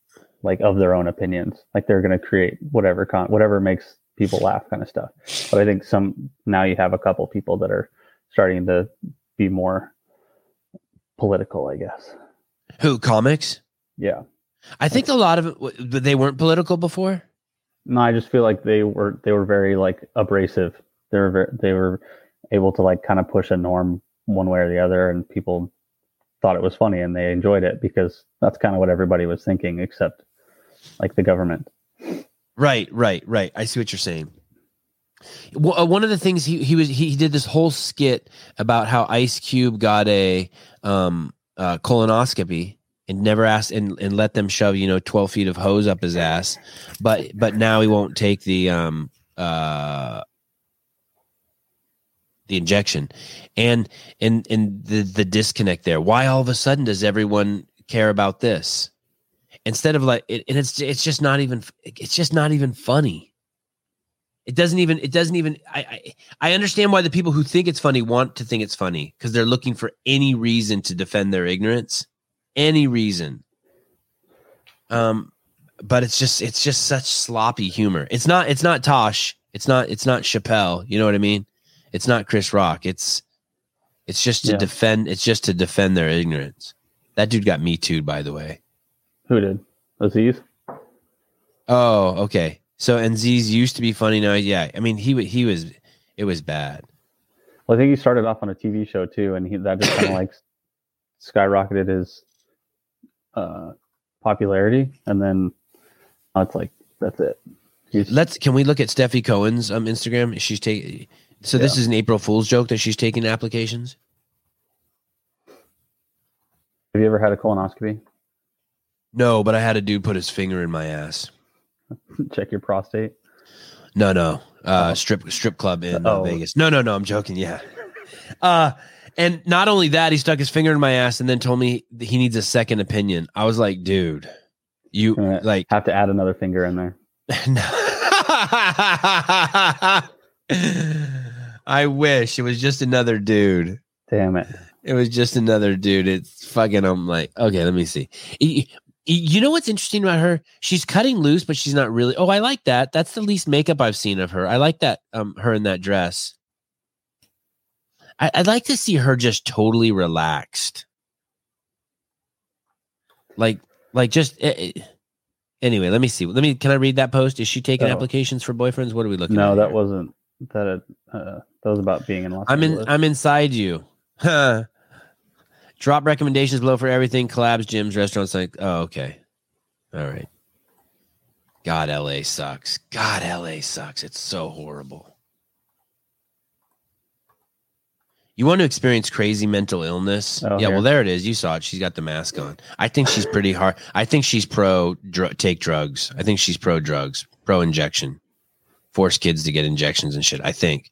like of their own opinions. Like they're going to create whatever con whatever makes people laugh, kind of stuff. But I think some now you have a couple people that are starting to be more political, I guess. Who comics? Yeah, I think a lot of it they weren't political before. No, I just feel like they were they were very like abrasive. They were very, they were able to like kind of push a norm one way or the other, and people thought it was funny and they enjoyed it because that's kind of what everybody was thinking, except like the government. Right, right, right. I see what you're saying. Well, uh, one of the things he he was he, did this whole skit about how Ice Cube got a um uh, colonoscopy and never asked and, and let them shove you know 12 feet of hose up his ass but but now he won't take the um uh the injection and and and the the disconnect there why all of a sudden does everyone care about this instead of like it, and it's it's just not even it's just not even funny it doesn't even it doesn't even I, I i understand why the people who think it's funny want to think it's funny because they're looking for any reason to defend their ignorance any reason. Um, but it's just it's just such sloppy humor. It's not it's not Tosh. It's not it's not Chappelle. You know what I mean? It's not Chris Rock. It's it's just to yeah. defend. It's just to defend their ignorance. That dude got me too, by the way. Who did? Aziz. Oh, okay. So and Aziz used to be funny. Now, yeah. I mean, he he was. It was bad. Well, I think he started off on a TV show too, and he that just kind of like skyrocketed his uh, popularity, and then it's like that's it. He's, Let's can we look at Steffi Cohen's um Instagram? She's taking. So yeah. this is an April Fool's joke that she's taking applications. Have you ever had a colonoscopy? No, but I had a dude put his finger in my ass. Check your prostate. No, no. Uh, strip strip club in uh. Vegas. No, no, no. I'm joking. Yeah. Uh, and not only that, he stuck his finger in my ass and then told me he needs a second opinion. I was like, dude, you like have to add another finger in there. I wish it was just another dude. Damn it. It was just another dude. It's fucking, I'm like, okay, let me see. You know what's interesting about her? She's cutting loose, but she's not really. Oh, I like that. That's the least makeup I've seen of her. I like that. Um, her in that dress. I, would like to see her just totally relaxed. Like, like just eh, eh. anyway. Let me see. Let me. Can I read that post? Is she taking oh. applications for boyfriends? What are we looking? No, at that here? wasn't. That uh, that was about being in Los I'm Angeles. in. I'm inside you. Drop recommendations below for everything: collabs, gyms, restaurants. Like, oh, okay. All right. God, LA sucks. God, LA sucks. It's so horrible. You want to experience crazy mental illness? Oh, yeah, here. well, there it is. You saw it. She's got the mask on. I think she's pretty hard. I think she's pro dr- take drugs. I think she's pro drugs, pro injection, force kids to get injections and shit. I think.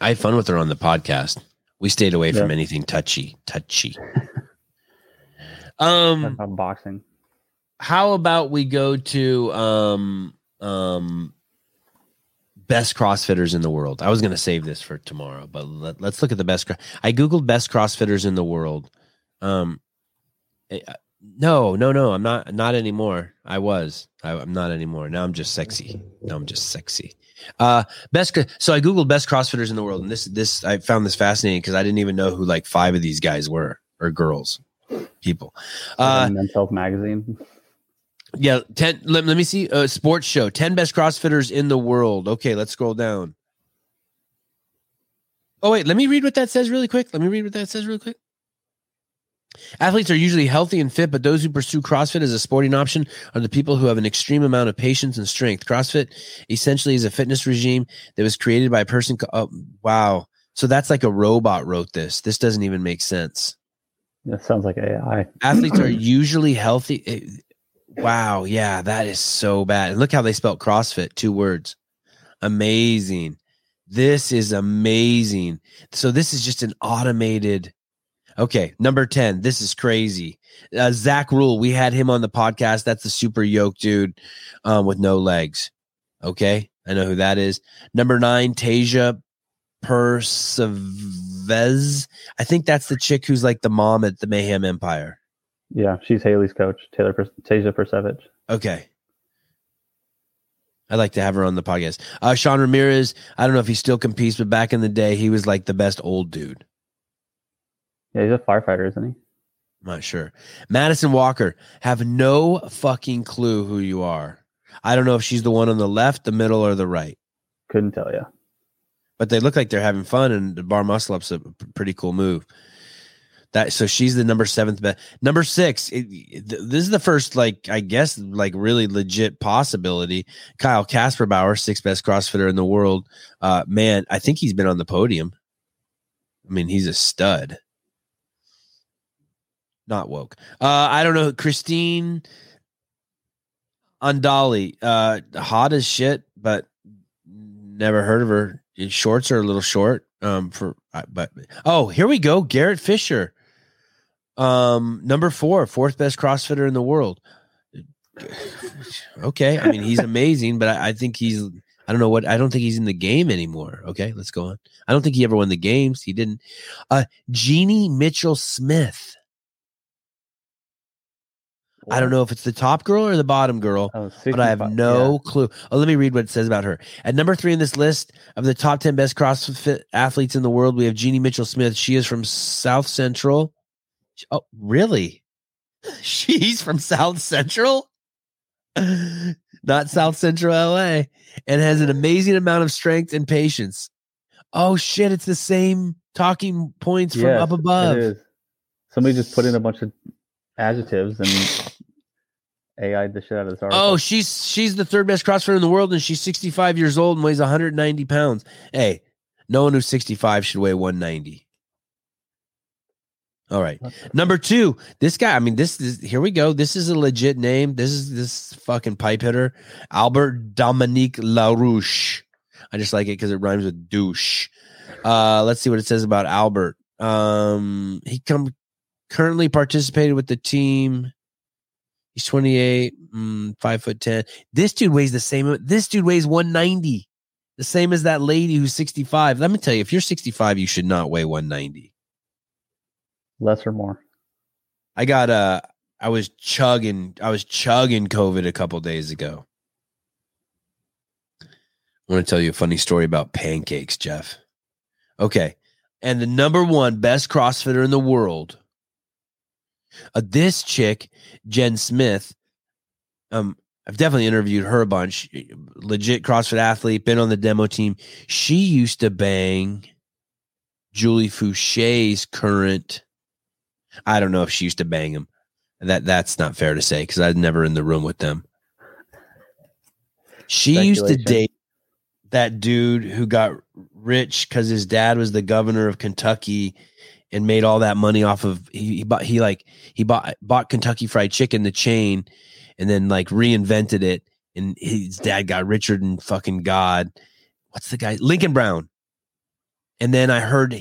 I had fun with her on the podcast. We stayed away from anything touchy, touchy. Um, boxing. how about we go to um um best crossfitters in the world i was going to save this for tomorrow but let, us look at the best i googled best crossfitters in the world um no no no i'm not not anymore i was I, i'm not anymore now i'm just sexy now i'm just sexy uh best so i googled best crossfitters in the world and this this i found this fascinating because i didn't even know who like five of these guys were or girls people uh Men's Health magazine. yeah, ten. Let, let me see. Uh, sports show. Ten best CrossFitters in the world. Okay, let's scroll down. Oh wait, let me read what that says really quick. Let me read what that says really quick. Athletes are usually healthy and fit, but those who pursue CrossFit as a sporting option are the people who have an extreme amount of patience and strength. CrossFit essentially is a fitness regime that was created by a person. Oh, wow. So that's like a robot wrote this. This doesn't even make sense That sounds like AI. athletes are usually healthy. Eh, Wow, yeah, that is so bad. And look how they spelled CrossFit, two words. Amazing. This is amazing. So this is just an automated. Okay, number 10. This is crazy. Uh, Zack Ruhl, we had him on the podcast. That's the super yoke dude um, with no legs. Okay, I know who that is. Number nine, Tasia Percevecz. I think that's the chick who's like the mom at the Mayhem Empire. Yeah, she's Haley's coach, Taylor Per- Tasia Percevecz. Okay. I'd like to have her on the podcast. Uh, Sean Ramirez, I don't know if he still competes, but back in the day, he was like the best old dude. Yeah, he's a firefighter, isn't he? I'm not sure. Madison Walker, have no fucking clue who you are. I don't know if she's the one on the left, the middle, or the right, Couldn't tell you. but they look like they're having fun, and the bar muscle up's a pretty cool move. That so she's the number seventh best. Number six. It, it- th- this is the first, like I guess, like really legit possibility. Kyle Kasperbauer, sixth best CrossFitter in the world. Uh, man, I think he's been on the podium. I mean, he's a stud. Not woke. Uh, I don't know. Christine Andali, uh, hot as shit, but never heard of her. Shorts are a little short. Um, for but oh, here we go. Garrett Fisher, um, number four, fourth best CrossFitter in the world. Okay, I mean he's amazing, but I, I think he's. I don't know what. I don't think he's in the game anymore. Okay, let's go on. I don't think he ever won the games. He didn't. Uh, Jeannie Mitchell Smith. I don't know if it's the top girl or the bottom girl Oh, but I have 65, no clue. Oh, let me read what it says about her. At number three in this list of the top 10 best CrossFit athletes in the world, we have Jeannie Mitchell Smith. She is from South Central. Oh, really? She's from South Central? Not South Central LA. And has an amazing amount of strength and patience. Oh, shit. It's the same talking points from Yes, up above. Somebody just put in a bunch of adjectives and AI'd the shit out of this article. Oh, she's she's the third best CrossFitter in the world, and she's 65 years old and weighs 190 pounds. Hey, no one who's 65 should weigh 190. All right. Number two, this guy. I mean, this is here we go. This is a legit name. This is this fucking pipe hitter, Albert-Dominic Larouche. I just like it because it rhymes with douche. Uh, let's see what it says about Albert. Um, he come currently participated with the team. He's 28, mm, five foot 10. This dude weighs the same. This dude weighs 190, the same as that lady who's 65. Let me tell you, if you're 65, you should not weigh 190. Less or more. I got uh I was chugging, I was chugging COVID a couple days ago. I want to tell you a funny story about pancakes, Jeff. Okay. And the number one best CrossFitter in the world, uh, this chick, Jen Smith, um, I've definitely interviewed her a bunch. Legit CrossFit athlete, been on the demo team. She used to bang Julie Foucher's current I don't know if she used to bang him. That that's not fair to say because I was never in the room with them. She used to date that dude who got rich because his dad was the governor of Kentucky and made all that money off of he, he bought he like he bought bought Kentucky Fried Chicken the chain and then like reinvented it and his dad got Richard and fucking God. What's the guy? Lincoln Brown. And then I heard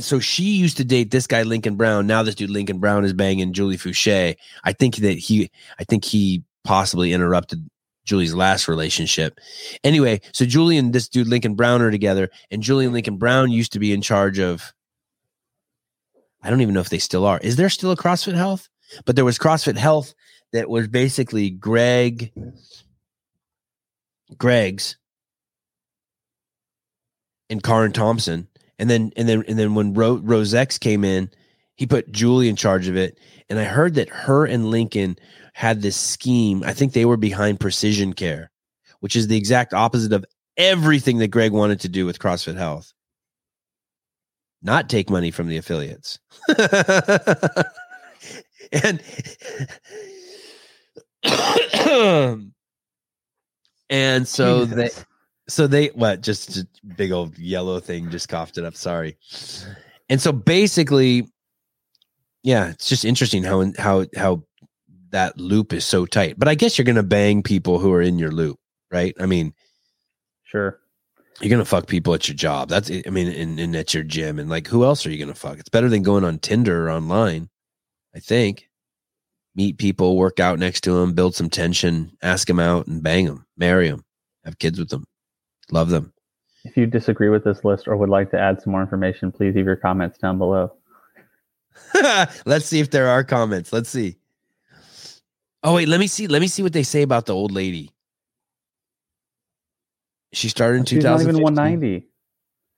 so she used to date this guy Lincoln Brown. Now this dude Lincoln Brown is banging Julie Foucher. I think that he I think he possibly interrupted Julie's last relationship. Anyway, so Julie and this dude Lincoln Brown are together, and Julie and Lincoln Brown used to be in charge of. I don't even know if they still are. Is there still a CrossFit Health? But there was CrossFit Health that was basically Greg, Greg's, and Karin Thompson, and then and then and then when Ro- Rose X came in, he put Julie in charge of it, and I heard that her and Lincoln had this scheme. I think they were behind Precision Care, which is the exact opposite of everything that Greg wanted to do with CrossFit Health. Not take money from the affiliates. and and so they Jesus. so they what just a big old yellow thing just coughed it up sorry and so basically yeah it's just interesting how how how that loop is so tight but i guess you're gonna bang people who are in your loop right i mean Sure. You're gonna fuck people at your job that's i mean and, and at your gym and like who else are you gonna fuck it's better than going on tinder or online i think meet people work out next to them build some tension ask them out and bang them marry them have kids with them love them If you disagree with this list or would like to add some more information, please leave your comments down below. Let's see if there are comments. Let's see. Oh wait, let me see. Let me see what they say about the old lady. She started in She's not even 190.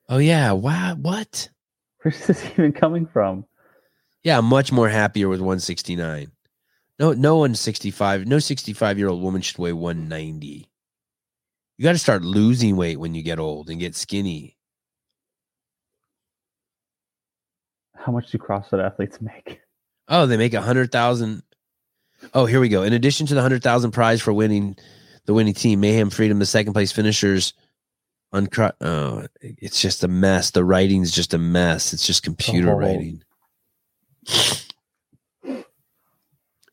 Oh yeah. Wow. What? Where's this even coming from? Yeah, I'm much more happier with 169. No, no one 65. No 65 year old woman should weigh 190. You got to start losing weight when you get old and get skinny. How much do CrossFit athletes make? Oh, they make a hundred thousand. Oh, here we go. In addition to the hundred thousand prize for winning the winning team, Mayhem Freedom, the second place finishers. On oh, it's just a mess. The writing's just a mess. It's just computer Oh. writing.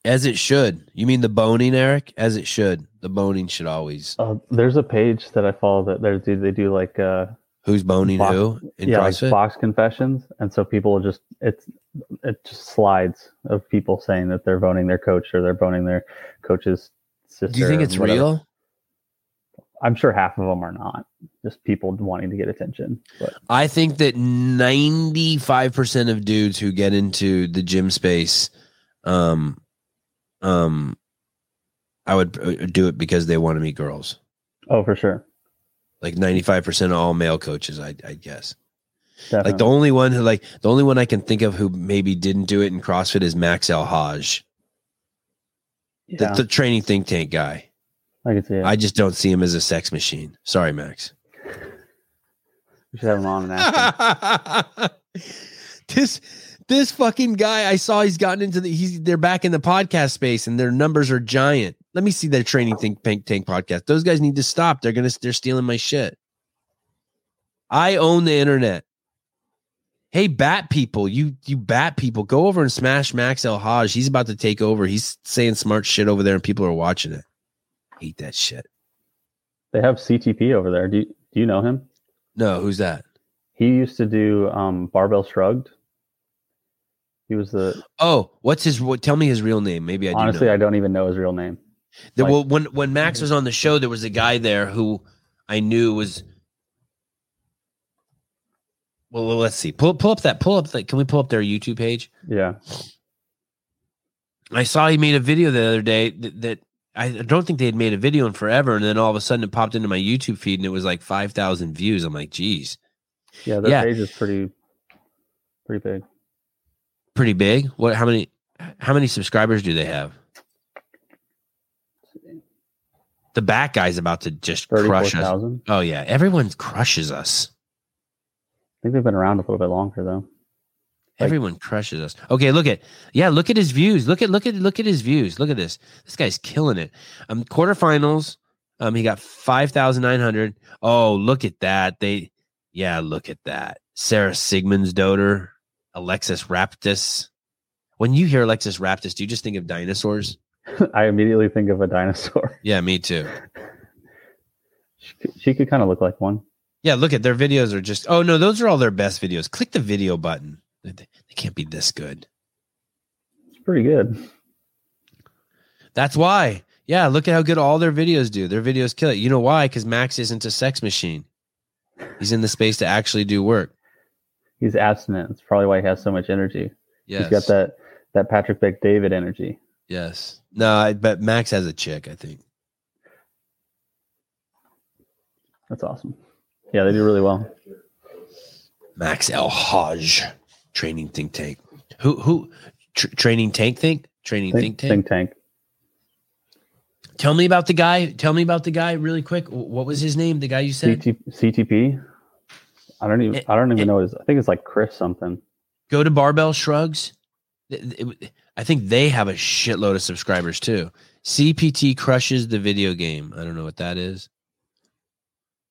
As it should. You mean the boning, Eric? As it should. The boning should always. Uh, there's a page that I follow that they do. They do like uh, Who's boning Box- who in yeah, like box confessions, and so people will just it's it just slides of people saying that they're boning their coach or they're boning their coach's sister. Do you think it's whatever. real? I'm sure half of them are not. Just people wanting to get attention. But I think that 95% of dudes who get into the gym space, um, um, I would uh, do it because they want to meet girls. oh, for sure, Like 95% of all male coaches, I, I guess. definitely. Like the only one who, like, the only one I can think of who maybe didn't do it in CrossFit is Max El-Hag, yeah, the training think tank guy. I can see it. I just don't see him as a sex machine. Sorry, Max. we should have him on and this this fucking guy I saw he's gotten into the he's they're back in the podcast space and their numbers are giant. Let me see their training think tank tank podcast. Those guys need to stop. They're gonna they're stealing my shit. I own the internet. Hey, bat people, you you bat people, go over and smash Max El-Hag. He's about to take over. He's saying smart shit over there, and people are watching it. Hate that shit. They have CTP over there. Do you, do you know him? No, who's that? He used to do um, barbell shrugged. He was the Oh, what's his? What, tell me his real name. Maybe I do honestly. I don't even know his real name. There, Like- well, when when Max was on the show, there was a guy there who I knew was. Well, let's see. Pull pull up that pull up that. Can we pull up their YouTube page? Yeah, I saw he made a video the other day that, that I don't think they had made a video in forever, and then all of a sudden it popped into my YouTube feed and it was like five thousand views. I'm like, geez, yeah, their Yeah. page is pretty pretty big. pretty big. What? How many? How many subscribers do they have? The back guy's about to just crush us. thousand. Oh yeah, everyone crushes us. I think they've been around a little bit longer though. Everyone crushes us. Okay, look at yeah, look at his views. Look at look at look at his views. Look at this. This guy's killing it. Um, quarterfinals. Um, he got five thousand nine hundred. Oh, look at that. They, yeah, look at that. Sara Sigmundsdottir, Alexis Raptis. When you hear Alexis Raptis, do you just think of dinosaurs? I immediately think of a dinosaur. Yeah, me too. She she could kind of look like one. Yeah, look at their videos are just. Oh no, those are all their best videos. Click the video button. They, they can't be this good. It's pretty good. That's why. Yeah, look at how good all their videos do. Their videos kill it. You know why? Because Max isn't a sex machine. He's in the space to actually do work. He's abstinent. That's probably why he has so much energy. Yes. He's got that that Patrick Bet-David energy. Yes. No, I bet Max has a chick, I think. That's awesome. Yeah, they do really well. Max El-Hag, training think tank. Who who tr- training tank think? Training think, Think, tank. think tank. Tell me about the guy. Tell me about the guy really quick. What was his name? The guy you said? CT, CTP. I don't even. It- I don't even it- know. His, I think it's like Chris something. Go to Barbell Shrugs. It- it- I think they have a shitload of subscribers too. CPT crushes the video game. I don't know what that is.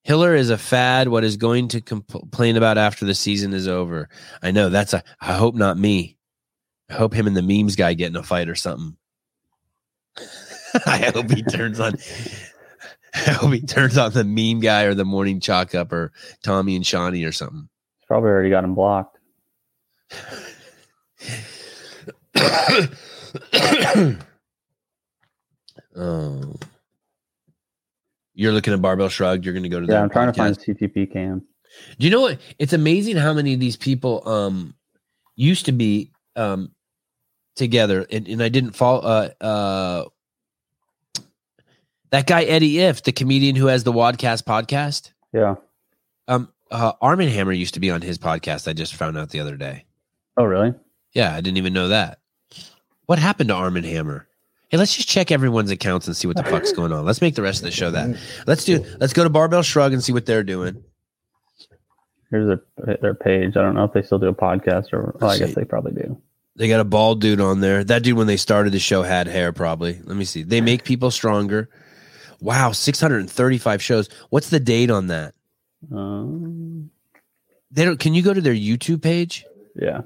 Hiller is a fad. What is going to complain about after the season is over? I know that's a. I hope not me. I hope him and the memes guy get in a fight or something. I hope he turns on. I hope he turns on the meme guy or the morning chalk up or Tommy and Shawnee or something. He's probably already got him blocked. oh. You're looking at Barbell Shrugged. You're going to go to Yeah, I'm trying to find podcast. CTP cam. Do you know what? It's amazing how many of these people um used to be um together, and, and I didn't fall. Uh, uh, that guy Eddie Ifft, the comedian who has the Wadcast podcast. Yeah. Um, uh, Armie Hammer used to be on his podcast. I just found out the other day. Oh, really? Yeah, I didn't even know that. What happened to Armie Hammer? Hey, let's just check everyone's accounts and see what the fuck's going on. Let's make the rest of the show that. Let's do. Let's go to Barbell Shrug and see what they're doing. Here's their their page. I don't know if they still do a podcast or. Well, I guess they probably do. They got a bald dude on there. That dude, when they started the show, had hair. Probably. Let me see. They make people stronger. Wow, six hundred and thirty-five shows. What's the date on that? Um, They don't. Can you go to their YouTube page? yeah.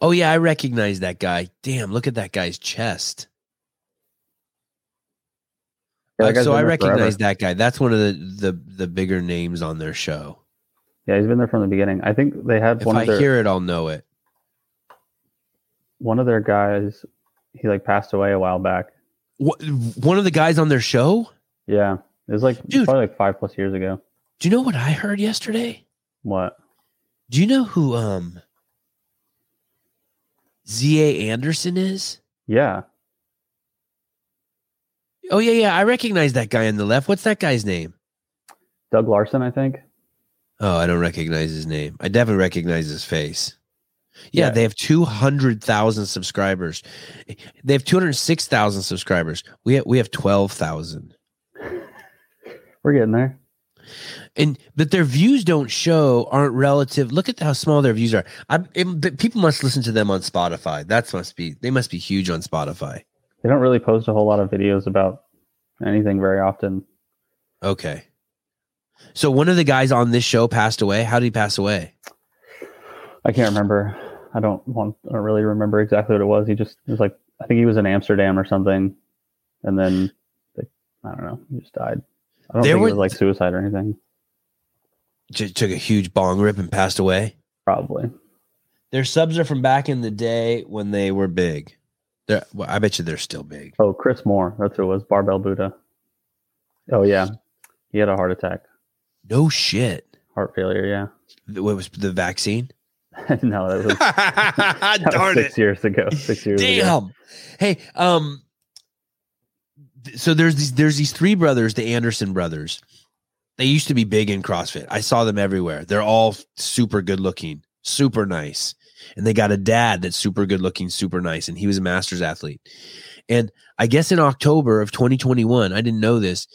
Oh yeah, I recognize that guy. Damn, look at that guy's chest. Yeah, Uh, so I recognize forever. that guy. That's one of the, the the bigger names on their show. Yeah, he's been there from the beginning. I think they had If one I of their hear it, I'll know it. one of their guys. He like passed away a while back. What, one of the guys on their show. Yeah, it was like Dude. probably like five plus years ago. Do you know what I heard yesterday? What? Do you know who um Z.A. Anderson is? Yeah, Oh yeah, yeah. I recognize that guy on the left. What's that guy's name? Doug Larson, I think. Oh, I don't recognize his name. I definitely recognize his face. Yeah, Yeah. they have two hundred thousand subscribers. They have two hundred six thousand subscribers. We have we have twelve thousand. We're getting there. And but their views don't show aren't relative look at how small their views are I, it, people must listen to them on spotify that's must be they must be huge on spotify They don't really post a whole lot of videos about anything very often. okay so one of the guys on this show passed away how did he pass away I can't remember. I don't want. I don't really remember exactly what it was. He just it was like I think he was in Amsterdam or something, and then they, I don't know. He just died. I don't There think were- it was like suicide or anything. just took a huge bong rip and passed away Probably. their subs are from back in the day when they were big they're, well, i bet you they're still big Oh, Chris Moore. That's who it was. Barbell Buddha. Oh yeah, he had a heart attack, no shit heart failure. Yeah. what was the vaccine no, that was, that was darn six years ago. Six years ago. Damn. Hey, um, so there's these there's these three brothers, the Anderson brothers. They used to be big in CrossFit. I saw them everywhere. They're all super good looking, super nice, and they got a dad that's super good looking, super nice, and he was a masters athlete. And I guess in October of 2021, I didn't know this.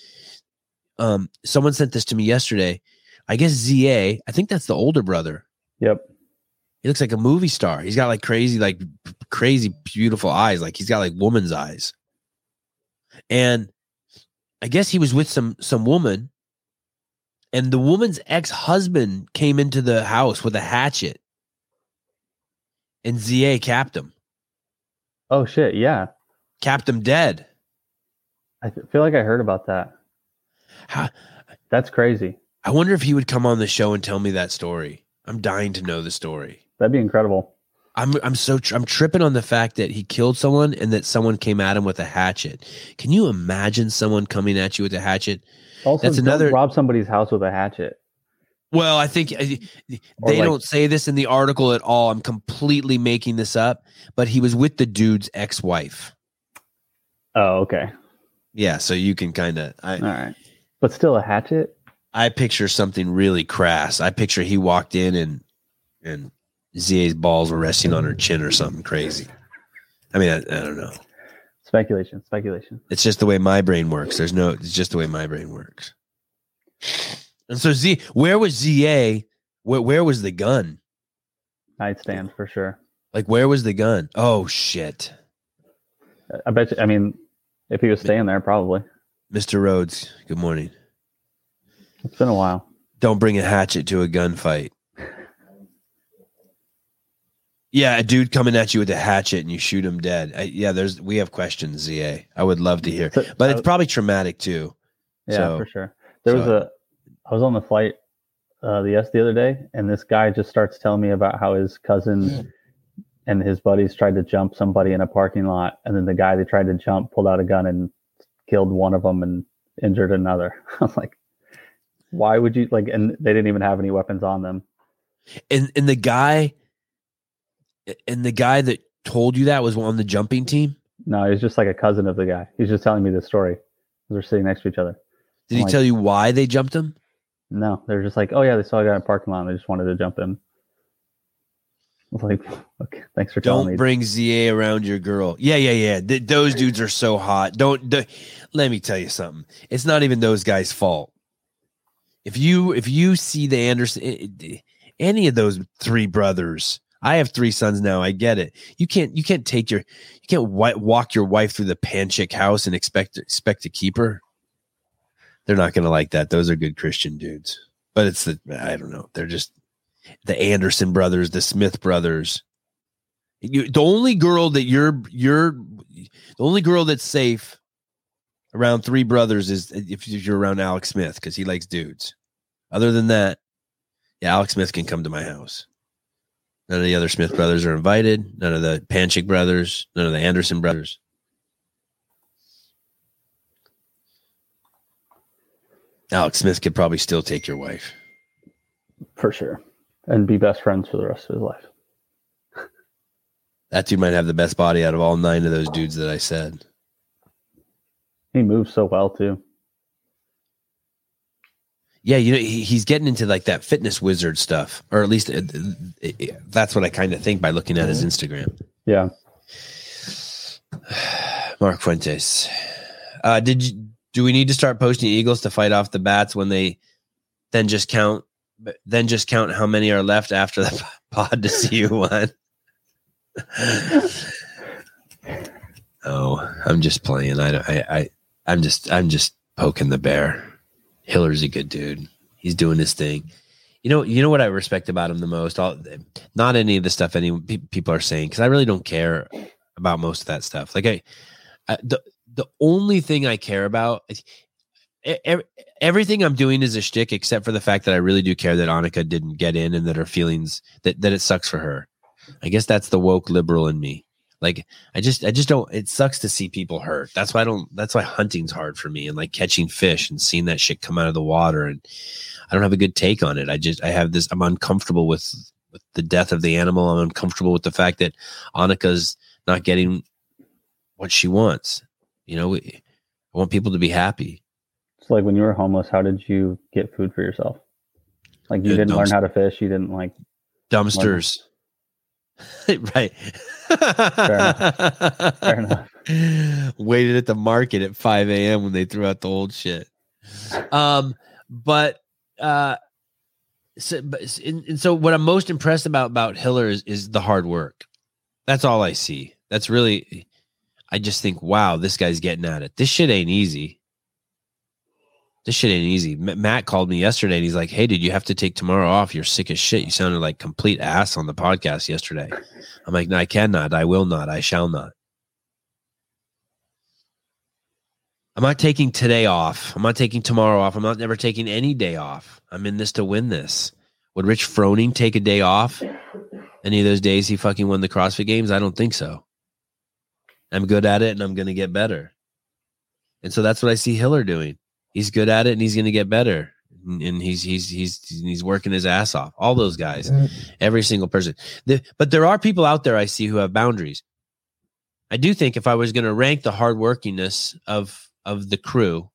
Um, someone sent this to me yesterday. I guess ZA, I think that's the older brother. Yep. He looks like a movie star. He's got like crazy, like crazy beautiful eyes. Like he's got like woman's eyes. And I guess he was with some some woman, and the woman's ex husband came into the house with a hatchet, and ZA capped him, Oh shit, yeah. capped him dead. I feel like I heard about that. How, That's crazy. I wonder if he would come on the show and tell me that story. I'm dying to know the story. That'd be incredible. I'm I'm so tr- I'm tripping on the fact that he killed someone and that someone came at him with a hatchet. Can you imagine someone coming at you with a hatchet? Also, That's another- rob somebody's house with a hatchet. Well, I think they like- don't say this in the article at all. I'm completely making this up, but he was with the dude's ex-wife. Oh, okay. Yeah, so you can kind of All right. But still a hatchet? I picture something really crass. I picture he walked in and and ZA's balls were resting on her mm. chin or something crazy. I mean, I, I don't know. Speculation, speculation. It's just the way my brain works. There's no. It's just the way my brain works. And so Z, where was ZA? Where where was the gun? Nightstand for sure. Like where was the gun? Oh shit, I bet you, I mean, if he was staying there, probably. Mr. Rhodes. Good morning. It's been a while. Don't bring a hatchet to a gunfight. Yeah, a dude coming at you with a hatchet and you shoot him dead. I, yeah, there's we have questions, ZA. I would love to hear, but it's probably traumatic too. Yeah, So- for sure. There was a, I was on the flight, uh, the yes the other day, and this guy just starts telling me about how his cousin and his buddies tried to jump somebody in a parking lot, and then the guy they tried to jump pulled out a gun and killed one of them and injured another. I was like, why would you like? And they didn't even have any weapons on them. And and the guy, and the guy that told you that was on the jumping team. No, he's just like a cousin of the guy. He's just telling me this story. We're sitting next to each other. Did he Like- tell you why they jumped him? No, they're just like, oh yeah, they saw a guy in a parking lot and they just wanted to jump in. I was like, okay, thanks for telling me. Don't me. bring ZA around your girl. Yeah, yeah, yeah. Th- those dudes are so hot. Don't. d- let me tell you something. It's not even those guys' fault. If you if you see the Anderson, eh, eh, any of those three brothers, I have three sons now. I get it. You can't you can't take your you can't wi- walk your wife through the Panchik house and expect expect to keep her. They're not going to like that. Those are good Christian dudes. But it's the I don't know. They're just the Anderson brothers, the Smith brothers. You, the only girl that you're you're the only girl that's safe around three brothers is if you're around Alex Smith because he likes dudes. Other than that, yeah, Alex Smith can come to my house. None of the other Smith brothers are invited. None of the Panchik brothers. None of the Anderson brothers. Alex Smith could probably still take your wife. for sure, and be best friends for the rest of his life. That dude might have the best body out of all nine of those dudes that I said. He moves so well too. Yeah, you know, he, he's getting into like that fitness wizard stuff, or at least uh, uh, uh, that's what I kind of think by looking at his Instagram. Yeah, Mark Fuentes, uh, did you, do we need to start posting Eagles to fight off the bats when they then just count, then just count how many are left after the pod to see who won? oh, I'm just playing. I, don't- I, I, I'm just, I'm just poking the bear. Hiller's a good dude. He's doing his thing. You know, you know what I respect about him the most. Not any of the stuff any people are saying because I really don't care about most of that stuff. Like I, I the the only thing I care about, is- e- e- everything I'm doing is a shtick, except for the fact that I really do care that Anikha didn't get in and that her feelings that that it sucks for her. I guess that's the woke liberal in me. Like I just I just don't it sucks to see people hurt. That's why I don't that's why hunting's hard for me and like catching fish and seeing that shit come out of the water and I don't have a good take on it. I just I have this I'm uncomfortable with with the death of the animal. I'm uncomfortable with the fact that Anikha's not getting what she wants. You know, we, I want people to be happy. it's like when you were homeless. How did you get food for yourself? Like you didn't learn how to fish. You didn't like. Dumpsters. right. Fair enough. Fair enough. Waited at the market at 5 a.m. when they threw out the old shit. Um, but uh so, but, and, and so what I'm most impressed about about Hiller is, is the hard work. That's all I see. That's really, I just think, wow, this guy's getting at it. This shit ain't easy. This shit ain't easy. M- Matt called me yesterday and he's like, "Hey, dude, you have to take tomorrow off. You're sick as shit. You sounded like complete ass on the podcast yesterday." I'm like, "No, I cannot. I will not. I shall not." I'm not taking today off. I'm not taking tomorrow off. I'm not never taking any day off. I'm in this to win this. Would Rich Froning take a day off? Any of those days he fucking won the CrossFit Games? I don't think so. I'm good at it and I'm going to get better. And so that's what I see Hiller doing. He's good at it and he's going to get better. And he's he's he's he's working his ass off. All those guys, every single person. The, but there are people out there I see who have boundaries. I do think if I was going to rank the hardworkingness of of the crew,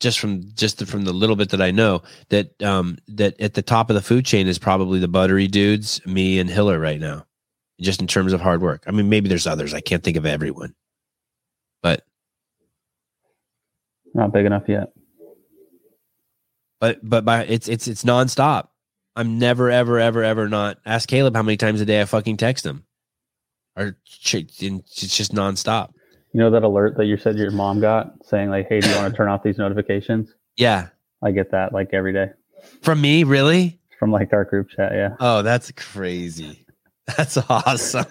just from just from the little bit that I know, that um that at the top of the food chain is probably the buttery dudes, me and Hiller right now, just in terms of hard work. I mean, maybe there's others. I can't think of everyone, but Not big enough yet. but but by it's it's it's nonstop. I'm never ever ever ever not ask Caleb how many times a day I fucking text him, or it's just nonstop. You know that alert that you said your mom got saying like, "Hey, do you want to turn off these notifications?" Yeah, I get that like every day from me, really. from like our group chat. Yeah. Oh, that's crazy. That's awesome.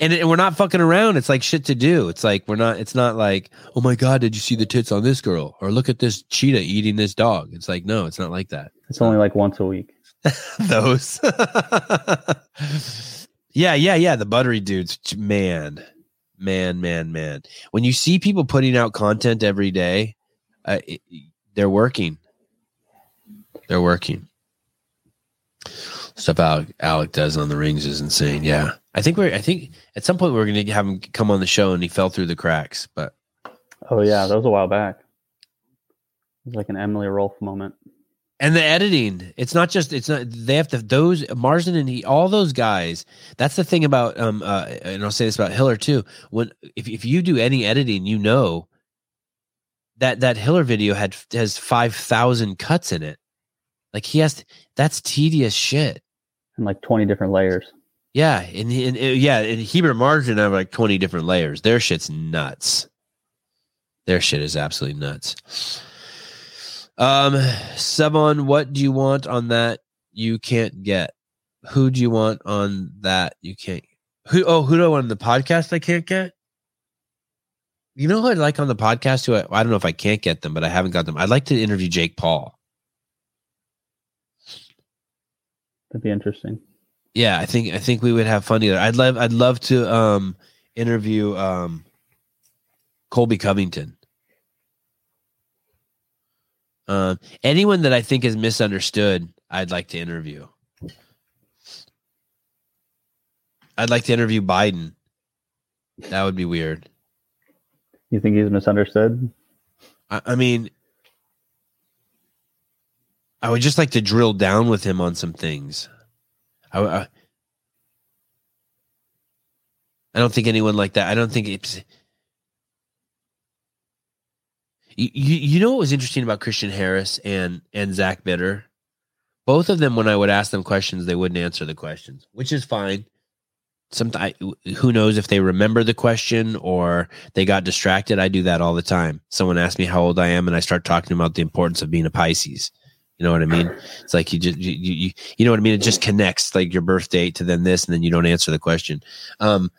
and, and we're not fucking around. It's like shit to do. It's like we're not. It's not like, oh my god, did you see the tits on this girl? Or look at this cheetah eating this dog. It's like no, it's not like that. It's only like once a week. Those. yeah, yeah, yeah. The buttery dudes, man, man, man, man. When you see people putting out content every day, uh, it, they're working. They're working. Stuff Alec, Alec does on the rings is insane. Yeah, I think we're. I think at some point we're going to have him come on the show, and he fell through the cracks. But Oh yeah, that was a while back. It was like an Emily Rolfe moment. and the editing it's not just it's not they have to those marston and he all those guys that's the thing about um uh and i'll say this about hiller too when if, if you do any editing you know that that hiller video had has 5000 cuts in it like he has to, that's tedious shit. And like 20 different layers. yeah and, and, and yeah and Heber Marston have like 20 different layers. Their shit's nuts. Their shit is absolutely nuts. Um Sevan, what do you want on that you can't get? Who do you want on that you can't who oh who do i want on the podcast i can't get? You know who i'd like on the podcast who I, I don't know if i can't get them but i haven't got them. I'd like to interview jake paul That'd be interesting. yeah i think i think we would have fun together. I'd love i'd love to um interview um colby covington. Um anyone that i think is misunderstood i'd like to interview. I'd like to interview biden. That would be weird. You think he's misunderstood? I, I mean, I would just like to drill down with him on some things. I, I, I don't think anyone like that. I don't think it's. You, you, know what was interesting about Christian Harris and and Zach Bitter? Both of them, when I would ask them questions, they wouldn't answer the questions, which is fine. Sometimes, who knows if they remember the question or they got distracted. I do that all the time. Someone asks me how old I am, and I start talking about the importance of being a Pisces. You know what I mean? It's like you just you you, you know what I mean. It just connects like your birth date to then this, and then you don't answer the question. Um,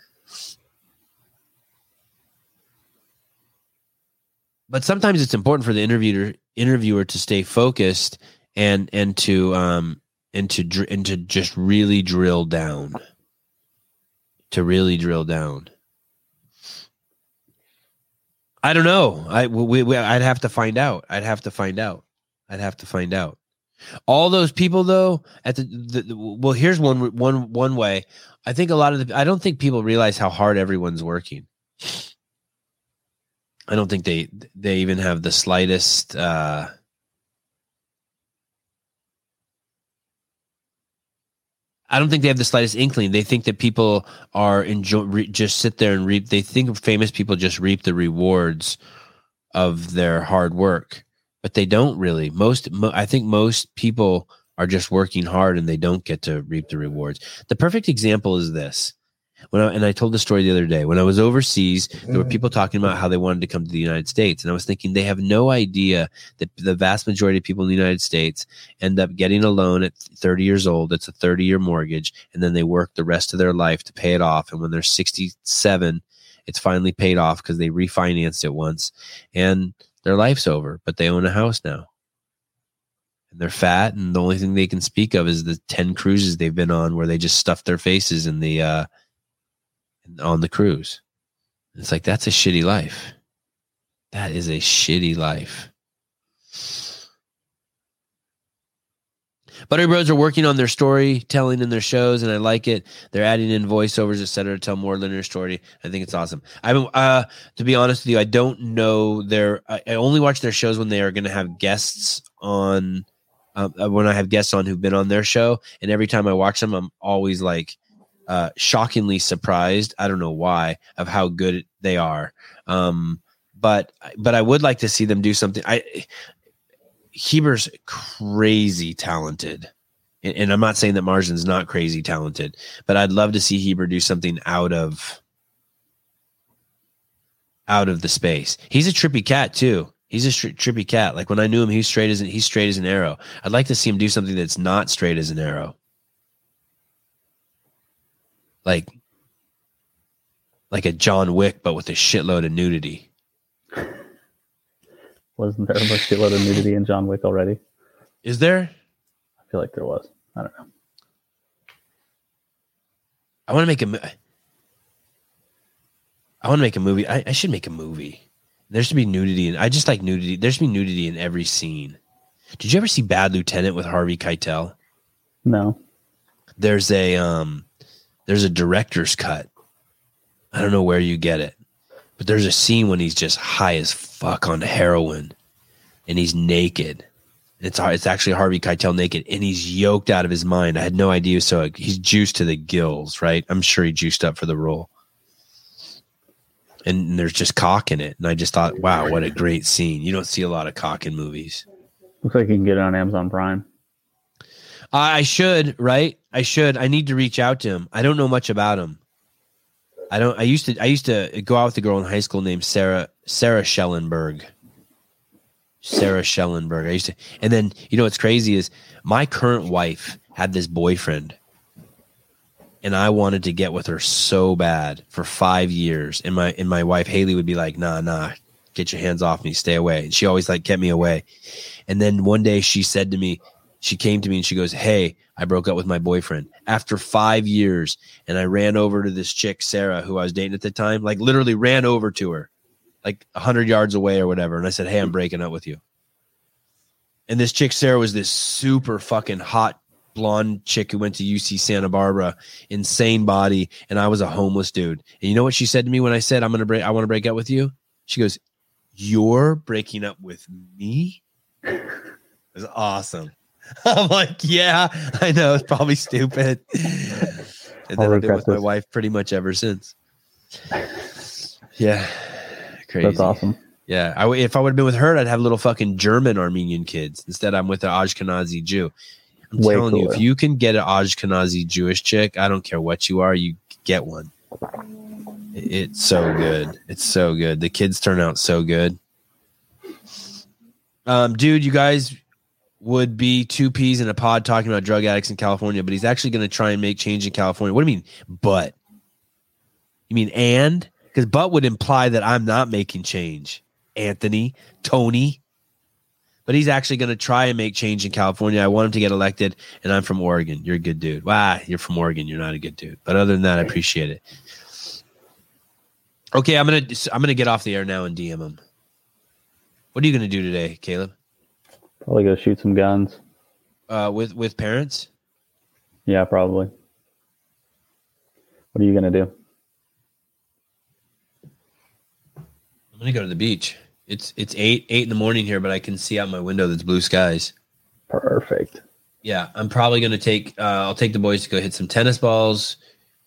but sometimes it's important for the interviewer interviewer to stay focused and and to um and to dr- and to just really drill down to really drill down i don't know i we, we, i'd have to find out i'd have to find out i'd have to find out all those people though at the, the, the well here's one one one way i think a lot of the i don't think people realize how hard everyone's working I don't think they they even have the slightest uh I don't think they have the slightest inkling. They think that people are enjoy re, just sit there and reap. They think famous people just reap the rewards of their hard work. But they don't really. Most, mo- I think most people are just working hard and they don't get to reap the rewards. The perfect example is this. When I, and I told the story the other day when I was overseas, there were people talking about how they wanted to come to the United States, and I was thinking they have no idea that the vast majority of people in the United States end up getting a loan at 30 years old. It's a 30 year mortgage, and then they work the rest of their life to pay it off. And when they're 67, it's finally paid off because they refinanced it once, and their life's over. But they own a house now. And they're fat and the only thing they can speak of is the 10 cruises they've been on where they just stuffed their faces in the uh on the cruise. It's like that's a shitty life. That is a shitty life Buttery Bros are working on their storytelling in their shows, and I like it. They're adding in voiceovers, etc., to tell more linear story. I think it's awesome. I have uh, to be honest with you, I don't know their. I only watch their shows when they are going to have guests on um, uh, when I have guests on who've been on their show, and every time I watch them, I'm always like uh, shockingly surprised. I don't know why of how good they are. Um, but but I would like to see them do something. I Heber's crazy talented. And, and I'm not saying that Marston's not crazy talented, but I'd love to see Heber do something out of out of the space. He's a trippy cat too. He's a trippy cat. Like when I knew him, he's straight as an, he's straight as an arrow. I'd like to see him do something that's not straight as an arrow. Like like a John Wick, but with a shitload of nudity. Wasn't there a shitload of nudity in John Wick already? Is there? I feel like there was. I don't know. I want to make a. I want to make a movie. I, I should make a movie there should be nudity, and I just like nudity. There should be nudity in every scene. Did you ever see Bad Lieutenant with Harvey Keitel? No. There's a um, there's a director's cut. I don't know where you get it, but there's a scene when he's just high as fuck on heroin, and he's naked. It's it's actually Harvey Keitel naked, and he's yoked out of his mind. I had no idea. So he's juiced to the gills, right? I'm sure he juiced up for the role and there's just cock in it. And I just thought, wow, what a great scene. You don't see a lot of cock in movies. Looks like you can get it on Amazon Prime. I should, right? I should. I need to reach out to him. I don't know much about him. I don't. I used to. I used to go out with a girl in high school named Sarah Sarah Schellenberg. Sarah Schellenberg. I used to, and then you know what's crazy is my current wife had this boyfriend and I wanted to get with her so bad for five years. And my and my wife Haley would be like, "Nah, nah, get your hands off me, stay away." And she always like kept me away. And then one day she said to me, she came to me and she goes, "Hey, I broke up with my boyfriend after five years." And I ran over to this chick Sarah, who I was dating at the time, like literally ran over to her, like hundred yards away or whatever. And I said, "Hey, I'm breaking up with you." And this chick Sarah was this super fucking hot blonde chick who went to UC Santa Barbara, insane body, and I was a homeless dude. And you know what she said to me when I said I'm gonna break I want to break up with you? She goes, You're breaking up with me? it was awesome. I'm like, yeah, I know it's probably stupid. And then I've been with this. my wife pretty much ever since. Yeah. Crazy. That's awesome. Yeah, I, if I would have been with her, I'd have little fucking German Armenian kids. Instead, I'm with an Ashkenazi Jew. I'm Way telling cooler. you, if you can get an Ashkenazi Jewish chick, I don't care what you are, you get one. It's so good. It's so good. The kids turn out so good. Um, dude, you guys would be two peas in a pod talking about drug addicts in California, but he's actually going to try and make change in California. What do you mean, but? You mean and? Because but would imply that I'm not making change. Anthony, Tony, but he's actually going to try and make change in California. I want him to get elected, and I'm from Oregon. You're a good dude. Wow, you're from Oregon. You're not a good dude. But other than that, I appreciate it. Okay, I'm gonna I'm gonna get off the air now and DM him. What are you gonna do today, Caleb? Probably go shoot some guns. Uh, with with parents. Yeah, probably. What are you gonna do? I'm gonna go to the beach. It's it's eight eight in the morning here, but I can see out my window that's blue skies. Perfect. Yeah, I'm probably gonna take. Uh, I'll take the boys to go hit some tennis balls.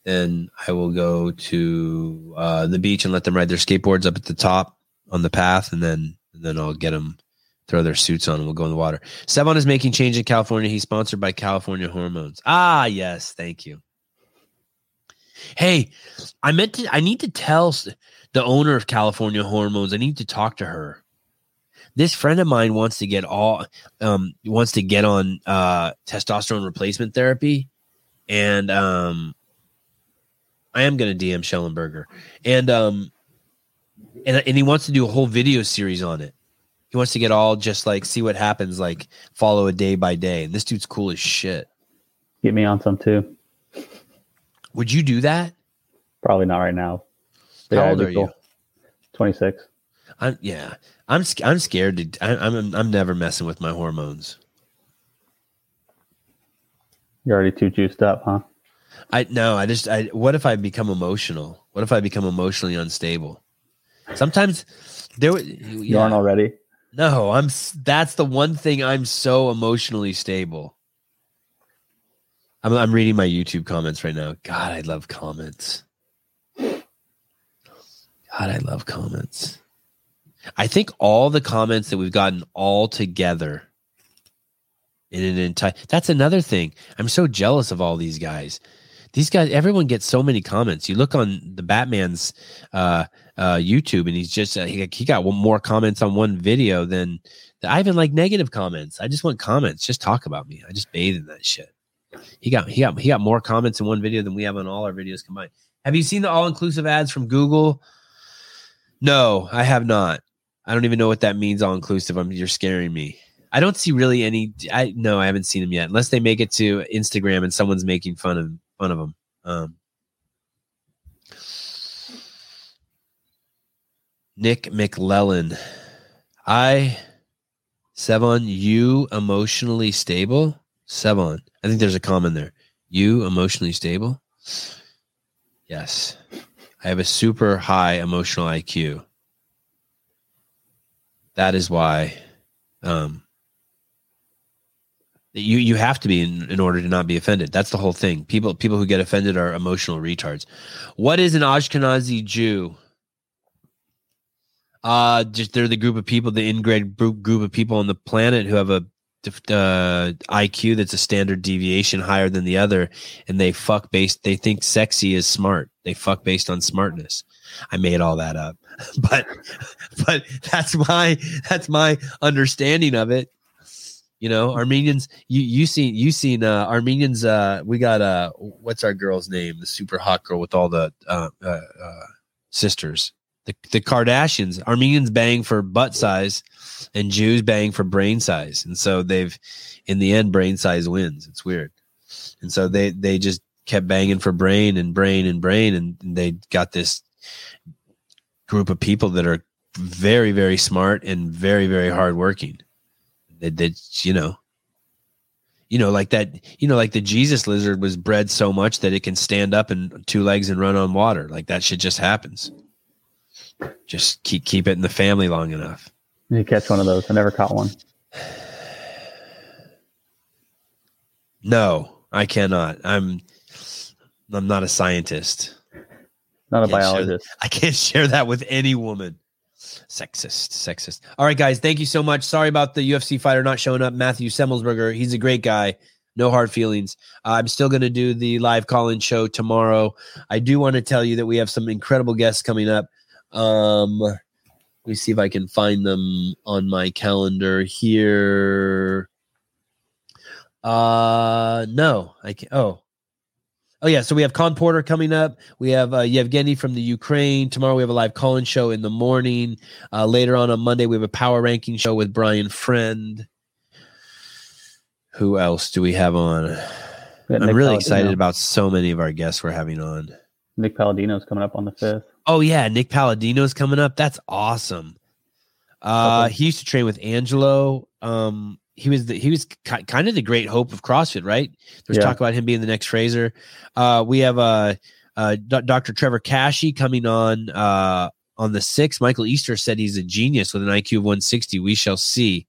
Then I will go to uh, the beach and let them ride their skateboards up at the top on the path, and then and then I'll get them throw their suits on and we'll go in the water. Sevan is making change in California. He's sponsored by California Hormones. Ah, yes, thank you. Hey, I meant to. I need to tell the owner of California Hormones. I need to talk to her. This friend of mine wants to get all um wants to get on uh testosterone replacement therapy, and um, I am going to DM Shellenberger, and um, and and he wants to do a whole video series on it. He wants to get all just like see what happens, like follow a day by day. And this dude's cool as shit. Get me on some too. Would you do that? Probably not right now. But How old are cool. you? Twenty six. I'm yeah. I'm I'm scared to. I, I'm I'm never messing with my hormones. You're already too juiced up, huh? I no. I just. I. What if I become emotional? What if I become emotionally unstable? Sometimes there. Yeah. You aren't already. No, I'm. That's the one thing I'm so emotionally stable. I'm, I'm reading my YouTube comments right now. God, I love comments. God, I love comments. I think all the comments that we've gotten all together in an entire. That's another thing. I'm so jealous of all these guys. These guys, everyone gets so many comments. You look on the Batman's uh, uh, YouTube, and he's just uh, he, he got more comments on one video than I even like negative comments. I just want comments. Just talk about me. I just bathe in that shit. He got he got he got more comments in one video than we have on all our videos combined. Have you seen the all inclusive ads from Google? No, I have not. I don't even know what that means. All inclusive. I'm you're scaring me. I don't see really any. I no, I haven't seen them yet. Unless they make it to Instagram and someone's making fun of fun of them. Um, Nick McLellan. I, Sevan, you emotionally stable? Sevan. I think there's a comment there. You emotionally stable? Yes. I have a super high emotional IQ. That is why um, you you have to be in, in order to not be offended. That's the whole thing. People people who get offended are emotional retards. What is an Ashkenazi Jew? Uh, just they're the group of people, the inbred group of people on the planet who have a uh, IQ that's a standard deviation higher than the other, and they fuck based. They think sexy is smart. They fuck based on smartness. I made all that up, but but that's my that's my understanding of it. You know, Armenians. You you seen you seen uh, Armenians. Uh, we got uh, what's our girl's name? The super hot girl with all the uh, uh, uh sisters the, the Kardashians, Armenians bang for butt size and Jews bang for brain size. And so they've, in the end, brain size wins. It's weird. And so they, they just kept banging for brain and brain and brain. And they got this group of people that are very, very smart and very, very hardworking. That, that, you know, you know, like that, you know, like the Jesus lizard was bred so much that it can stand up and two legs and run on water. Like that shit just happens. Just keep keep it in the family long enough. You catch one of those. I never caught one. No, I cannot. I'm I'm not a scientist. Not a biologist. I can't share that with any woman. Sexist, sexist. All right, guys. Thank you so much. Sorry about the UFC fighter not showing up. Matthew Semelsberger. He's a great guy. No hard feelings. Uh, I'm still going to do the live call in show tomorrow. I do want to tell you that we have some incredible guests coming up. Um, let me see if I can find them on my calendar here. Uh, no, I can't. Oh, oh yeah. So we have Khan Porter coming up. We have uh, Yevgeny from the Ukraine. Tomorrow we have a live call-in show in the morning. Uh, later on on Monday we have a power ranking show with Brian Friend. Who else do we have on? I'm really Palladino. excited about so many of our guests we're having on. Nick Palladino is coming up on the fifth. Oh yeah, Nick Palladino's coming up. That's awesome. Uh, he used to train with Angelo. Um, he was the, he was ki- kind of the great hope of CrossFit, right? There's yeah. talk about him being the next Fraser. Uh, we have uh, uh, D- Dr. Trevor Kashey coming on uh, on the sixth. Michael Easter said he's a genius with an IQ of 160. We shall see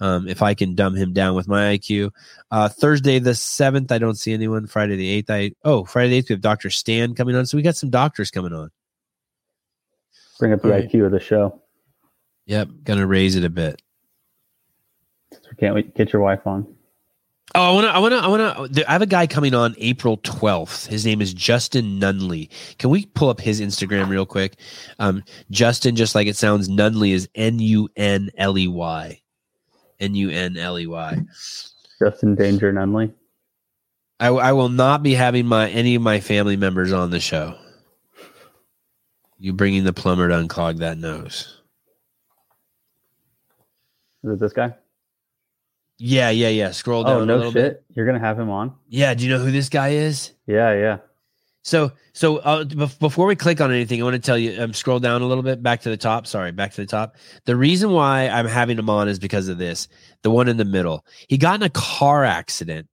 um, if I can dumb him down with my IQ. Uh, Thursday the seventh, I don't see anyone. Friday the eighth, I oh Friday the eighth we have Doctor Stan coming on, so we got some doctors coming on. Bring up the right. IQ of the show. Yep, gonna raise it a bit. Can't wait. Get your wife on. Oh, I want to, I want to, I want to. I have a guy coming on April 12th. His name is Justin Nunley. Can we pull up his Instagram real quick? Um, Justin, just like it sounds, Nunley is N U N L E Y. N U N L E Y. Justin Danger Nunley. I, I will not be having my any of my family members on the show. You bringing the plumber to unclog that nose. Is it this guy? Yeah, yeah, yeah. Scroll down. Oh a no little shit! Bit. You're gonna have him on? Yeah. Do you know who this guy is? Yeah, yeah. So, so uh, bef- before we click on anything, I want to tell you. Um, scroll down a little bit, back to the top. Sorry, back to the top. The reason why I'm having him on is because of this. The one in the middle. He got in a car accident,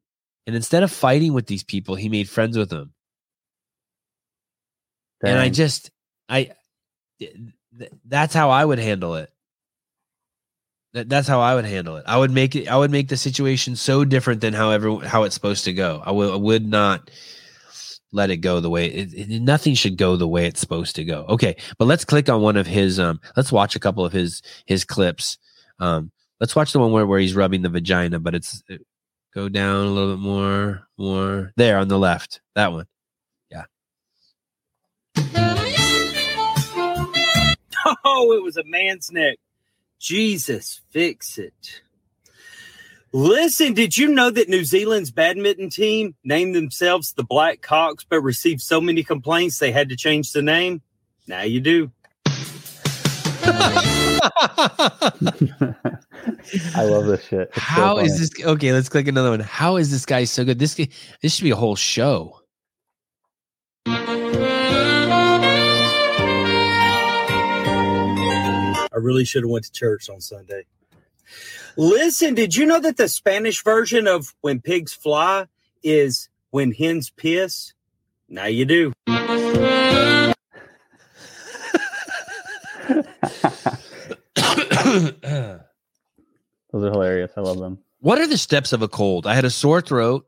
and instead of fighting with these people, he made friends with them. And I just, I, th- that's how I would handle it. That, that's how I would handle it. I would make it. I would make the situation so different than however how it's supposed to go. I would I would not let it go the way it, it- nothing should go the way it's supposed to go. Okay, but let's click on one of his. Um, let's watch a couple of his his clips. Um, let's watch the one where where he's rubbing the vagina, but it's it, go down a little bit more, more there on the left. That one. Yeah. Oh, it was a man's neck. Jesus, fix it. Listen, did you know that New Zealand's badminton team named themselves the Black Cocks but received so many complaints they had to change the name? Now you do. I love this shit. It's so How is this? Okay, let's click another one. How is this guy so good? This this should be a whole show. I really should have went to church on Sunday. Listen, did you know that the Spanish version of when pigs fly is when hens piss? Now you do. Those are hilarious. I love them. what are the steps of a cold? I had a sore throat,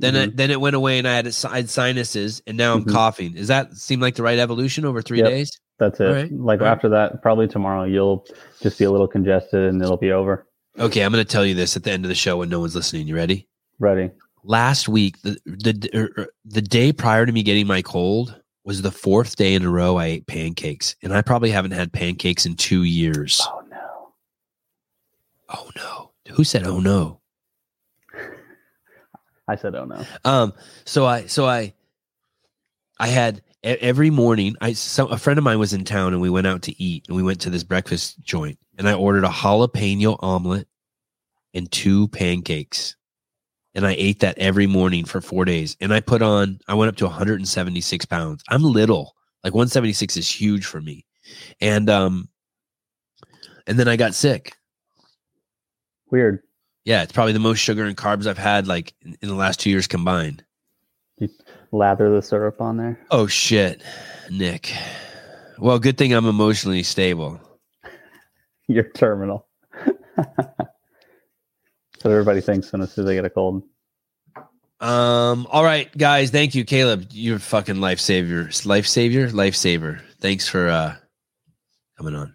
then Mhm. it, then it went away, and I had, I had sinuses, and now I'm Mhm. coughing. Does that seem like the right evolution over three Yep. days? That's it. All right. Like All right. after that, probably tomorrow, you'll just be a little congested and it'll be over. Okay, I'm going to tell you this at the end of the show when no one's listening. You ready? Ready. Last week, the the er, er, the day prior to me getting my cold was the fourth day in a row I ate pancakes, and I probably haven't had pancakes in two years. Oh no. Oh no! Who said oh no? I said, oh no. Um, so I, so I, I had every morning. I some a friend of mine was in town, and we went out to eat, and we went to this breakfast joint, and I ordered a jalapeno omelet and two pancakes, and I ate that every morning for four days. And I put on, I went up to 176 pounds. I'm little, like 176 is huge for me, and um, and then I got sick. Weird. Yeah, it's probably the most sugar and carbs I've had like in, in the last two years combined. Lather the syrup on there. Oh shit, Nick. Well, good thing I'm emotionally stable. You're terminal. What everybody thinks when as soon as they get a cold. Um, all right, guys, thank you, Caleb. You're fucking life savior. Life savior, life saver. Thanks for uh coming on.